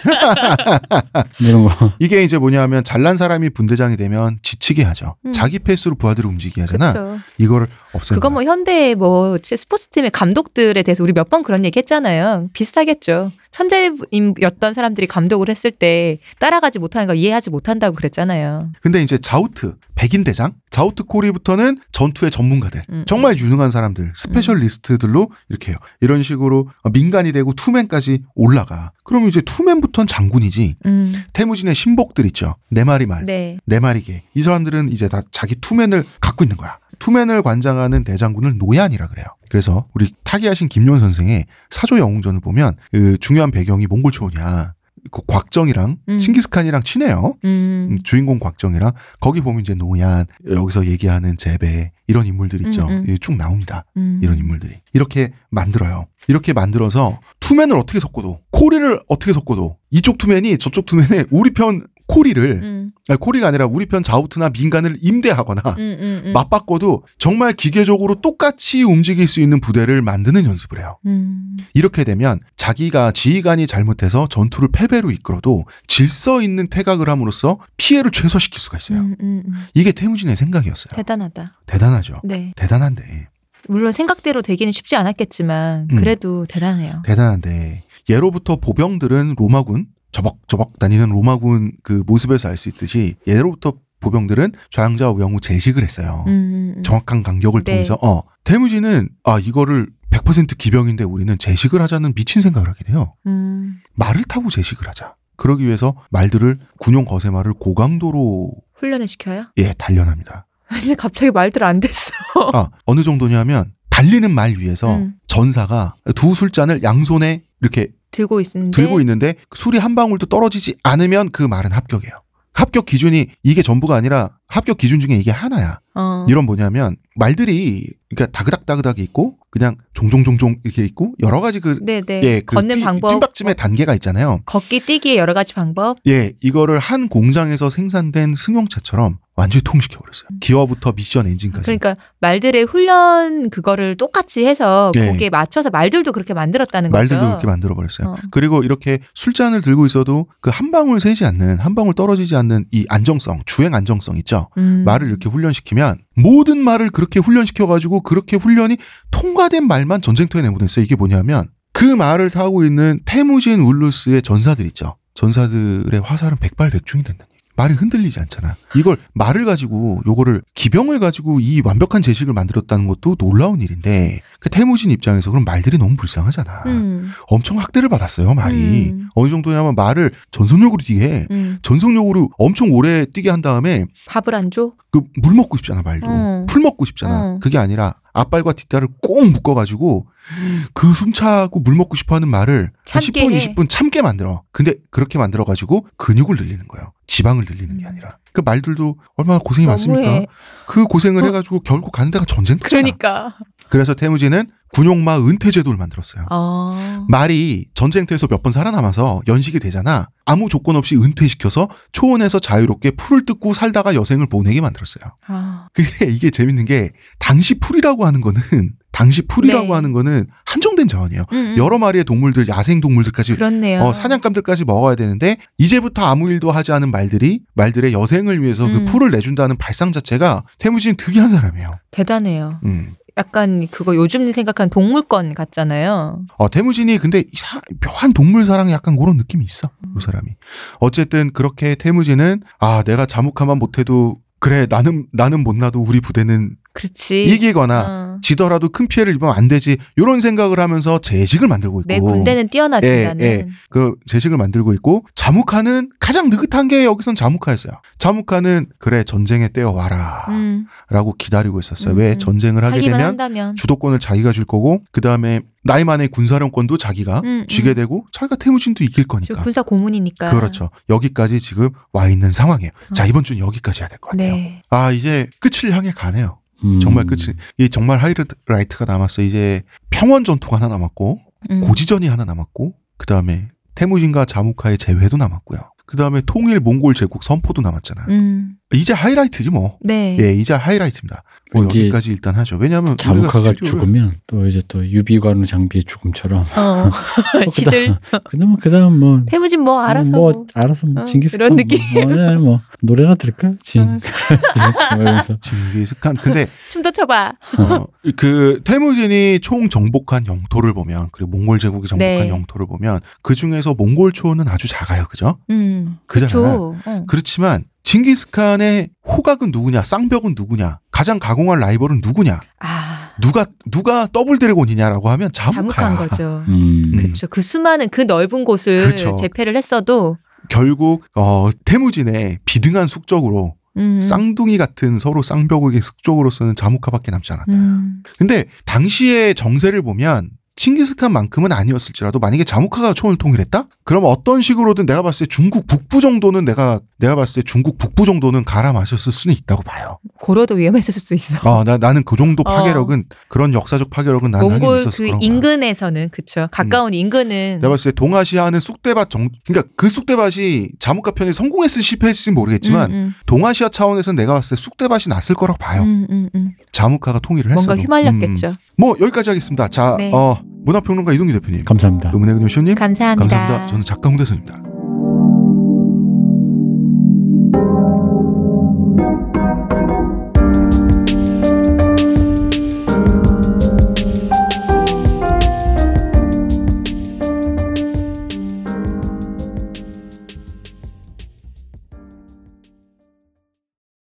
이런 거. 이게 이제 뭐냐면 잘난 사람이 분대장이 되면 지치게 하죠. 음. 자기 페이스로 부하들을 움직이게 하잖아. 그렇죠. 이거를 없애는 그거. 뭐 현대 뭐 스포츠팀의 감독들에 대해서 우리 몇 번 그런 얘기 했잖아요. 비슷하겠죠. 천재였던 사람들이 감독을 했을 때 따라가지 못하는 거 이해하지 못한다고 그랬잖아요. 근데 이제 자우트 백인 대장 자우트 코리부터는 전투의 전문가들 음. 정말 유능한 사람들 specialist들로 이렇게 해요. 이런 식으로 밍간이 되고 투맨까지 올라가. 그러면 이제 투맨부터는 장군이지. 음. 태무진의 심복들 있죠. 네 마리 말. 네. 네 마리 개. 이 사람들은 이제 다 자기 투맨을 갖고 있는 거야. 투맨을 관장하는 대장군을 노얀이라 그래요. 그래서 우리 타계하신 김용 선생의 사조 영웅전을 보면 그 중요한 배경이 몽골 초원이야. 그 곽정이랑 음. 칭기스칸이랑 친해요. 음. 음, 주인공 곽정이랑 거기 보면 이제 노얀 여기서 얘기하는 제배 이런 인물들 있죠. 음, 음. 이게 쭉 나옵니다. 음. 이런 인물들이 이렇게 만들어요. 이렇게 만들어서 투맨을 어떻게 섞어도 코리를 어떻게 섞어도 이쪽 투맨이 저쪽 투맨에 우리 편 코리를 음. 아니, 코리가 아니라 우리 편 자우트나 밍간을 임대하거나 음, 음, 음. 맞바꿔도 정말 기계적으로 똑같이 움직일 수 있는 부대를 만드는 연습을 해요. 음. 이렇게 되면 자기가 지휘관이 잘못해서 전투를 패배로 이끌어도 질서 있는 퇴각을 함으로써 피해를 최소화시킬 수가 있어요. 음. 이게 태무진의 생각이었어요. 대단하다. 대단하죠. 네. 대단한데. 물론 생각대로 되기는 쉽지 않았겠지만 음. 그래도 대단해요. 대단한데 예로부터 보병들은 로마군 저벅저벅 다니는 로마군 그 모습에서 알 수 있듯이 예로부터 보병들은 좌양좌 우영우 제식을 했어요. 음, 음. 정확한 간격을 네. 통해서 어 태무진은 아 이거를 100% 기병인데 우리는 제식을 하자는 미친 생각을 하게 돼요. 음. 말을 타고 제식을 하자. 그러기 위해서 말들을 군용 거세 말을 고강도로 훈련을 시켜요? 예 단련합니다. 근데 갑자기 말들 안 됐어. 아 어느 정도냐면 달리는 말 위에서 음. 전사가 두 술잔을 양손에 이렇게 들고 있는데 들고 있는데 술이 한 방울도 떨어지지 않으면 그 말은 합격이에요. 합격 기준이 이게 전부가 아니라 합격 기준 중에 이게 하나야. 어. 이런 뭐냐면 말들이 그러니까 다그닥다그닥이 있고 그냥 종종종종 이렇게 있고 여러 가지 그 네네. 예, 그 걷는 뛴- 방법. 뛴박짐의 단계가 있잖아요. 걷기 뛰기의 여러 가지 방법. 예, 이거를 한 공장에서 생산된 승용차처럼 완전히 통시켜 버렸어요. 기어부터 미션 엔진까지. 그러니까 말들의 훈련 그거를 똑같이 해서 예. 거기에 맞춰서 말들도 그렇게 만들었다는 말들도 거죠. 그렇게 만들어 버렸어요. 어. 그리고 이렇게 술잔을 들고 있어도 그 한 방울 새지 않는 한 방울 떨어지지 않는 이 안정성, 주행 안정성 있죠. 음. 말을 이렇게 훈련시키면 모든 말을 그렇게 훈련시켜 가지고 그렇게 훈련이 통과된 말만 전쟁터에 내보냈어요. 이게 뭐냐면 그 말을 타고 있는 태무진 울루스의 전사들 있죠. 전사들의 화살은 백발백중이 된다는. 말이 흔들리지 않잖아. 이걸 말을 가지고 요거를 기병을 가지고 이 완벽한 제식을 만들었다는 것도 놀라운 일인데 그 태무진 입장에서 그럼 말들이 너무 불쌍하잖아. 음. 엄청 학대를 받았어요 말이. 음. 어느 정도냐면 말을 전속력으로 뛰게 해. 음. 전속력으로 엄청 오래 뛰게 한 다음에 밥을 안 줘? 그 물 먹고 싶잖아 말도 어. 풀 먹고 싶잖아 어. 그게 아니라 앞발과 뒷다리를 꼭 묶어가지고 그 숨차고 물 먹고 싶어하는 말을 한 참게 10분 해. 20분 참게 만들어 근데 그렇게 만들어가지고 근육을 늘리는 거예요 지방을 늘리는 게 음. 아니라 그 말들도 얼마나 고생이 많습니까. 그 고생을 어. 해가지고 결국 가는 데가 전쟁터잖아 그러니까. 그래서 태무진은 군용마 은퇴 제도를 만들었어요 어. 말이 전쟁터에서 몇 번 살아남아서 연식이 되잖아. 아무 조건 없이 은퇴시켜서 초원에서 자유롭게 풀을 뜯고 살다가 여생을 보내게 만들었어요. 아. 그게 이게 재밌는 게 당시 풀이라고 하는 거는 당시 풀이라고 네. 하는 거는 한정된 자원이에요. 음, 음. 여러 마리의 동물들, 야생 동물들까지 그렇네요. 어, 사냥감들까지 먹어야 되는데 이제부터 아무 일도 하지 않은 말들이 말들의 여생을 위해서 그 음. 풀을 내준다는 발상 자체가 태무진 특이한 사람이에요. 대단해요. 음. 약간 그거 요즘 생각한 동물권 같잖아요. 어, 태무진이 근데 이 사- 묘한 동물 사랑이 약간 그런 느낌이 있어. 그 사람이. 어쨌든 그렇게 태무진은 아, 내가 자묵하만 못해도 그래 나는 나는 못나도 우리 부대는 그렇지. 이기거나 어. 지더라도 큰 피해를 입으면 안 되지. 이런 생각을 하면서 제식을 만들고 있고. 내 군대는 뛰어나진다는. 예, 예. 그 제식을 만들고 있고 자무카는 가장 느긋한 게 여기선 자무카였어요. 자무카는 그래 전쟁에 떼어와라 음, 라고 기다리고 있었어요. 음, 왜 음. 전쟁을 하게 되면 한다면. 주도권을 자기가 줄 거고 그 다음에 나이만의 군사령권도 자기가 음, 쥐게 음. 되고 자기가 태무진도 이길 저 거니까. 군사 고문이니까. 그렇죠. 여기까지 지금 와 있는 상황이에요. 자 이번 주는 여기까지 해야 될 것 같아요. 네. 아 이제 끝을 향해 가네요. 음. 정말 끝이 이 정말 하이라이트가 남았어. 이제 평원 전투가 하나 남았고 음. 고지전이 하나 남았고 그 다음에 태무진과 자무카의 재회도 남았고요. 그 다음에 통일 몽골 제국 선포도 남았잖아요. 음. 이제 하이라이트지 뭐. 네. 예, 이제 하이라이트입니다. 뭐 여기까지 일단 하죠. 왜냐하면 스튜디오를- 죽으면 또 이제 또 유비관우 장비의 죽음처럼 어. 시들. 그다음 그다음 뭐 태무진 뭐 알아서 뭐, 뭐. 알아서 뭐 어, 징기스칸 그런 느낌. 뭐, 뭐, 예, 뭐 노래나 들을까? 징. 응. 뭐 이러면서 징기스칸. 근데 춤도 춰봐. 어, 그 태무진이 총 정복한 영토를 보면 그리고 몽골 제국이 정복한 네. 영토를 보면 그 중에서 몽골 초는 아주 작아요, 그죠? 음. 그잖아요. 그쵸. 어. 그렇지만 징기스칸의 호각은 누구냐, 쌍벽은 누구냐, 가장 가공한 라이벌은 누구냐, 아. 누가 누가 double dragon이냐라고 하면. 자무카인 거죠. 음. 음. 그렇죠. 그 수많은 그 넓은 곳을 그쵸. 제패를 했어도 결국 어, 태무진의 비등한 숙적으로 음. 쌍둥이 같은 서로 쌍벽의 숙적으로서는 자무카밖에 남지 않았다. 음. 근데 당시의 정세를 보면 칭기스칸만큼은 아니었을지라도 만약에 자무카가 총을 통일했다? 그럼 어떤 식으로든 내가 봤을 때 중국 북부 정도는 내가 내가 봤을 때 중국 북부 정도는 갈아 마셨을 수는 있다고 봐요. 고려도 위험했을 수도 있어. 아, 나 나는 그 정도 어. 파괴력은 그런 역사적 파괴력은 난 몽골 있었을 그. 인근에서는 그쵸. 가까운 인근은 내가 봤을 때 동아시아는 쑥대밭 정 그러니까 그 쑥대밭이 자무카 편이 성공했을 실패했을지 모르겠지만 음, 동아시아 차원에서는 내가 봤을 때 쑥대밭이 났을 거라고 봐요. 음, 음, 음. 자무카가 통일을 했어도. 뭔가 휘말렸겠죠. 음. 뭐 여기까지 하겠습니다. 자, 네. 어, 문화평론가 이동기 대표님, 감사합니다. 음은의 근효쇼님, 감사합니다. 감사합니다. 저는 작가 홍대선입니다.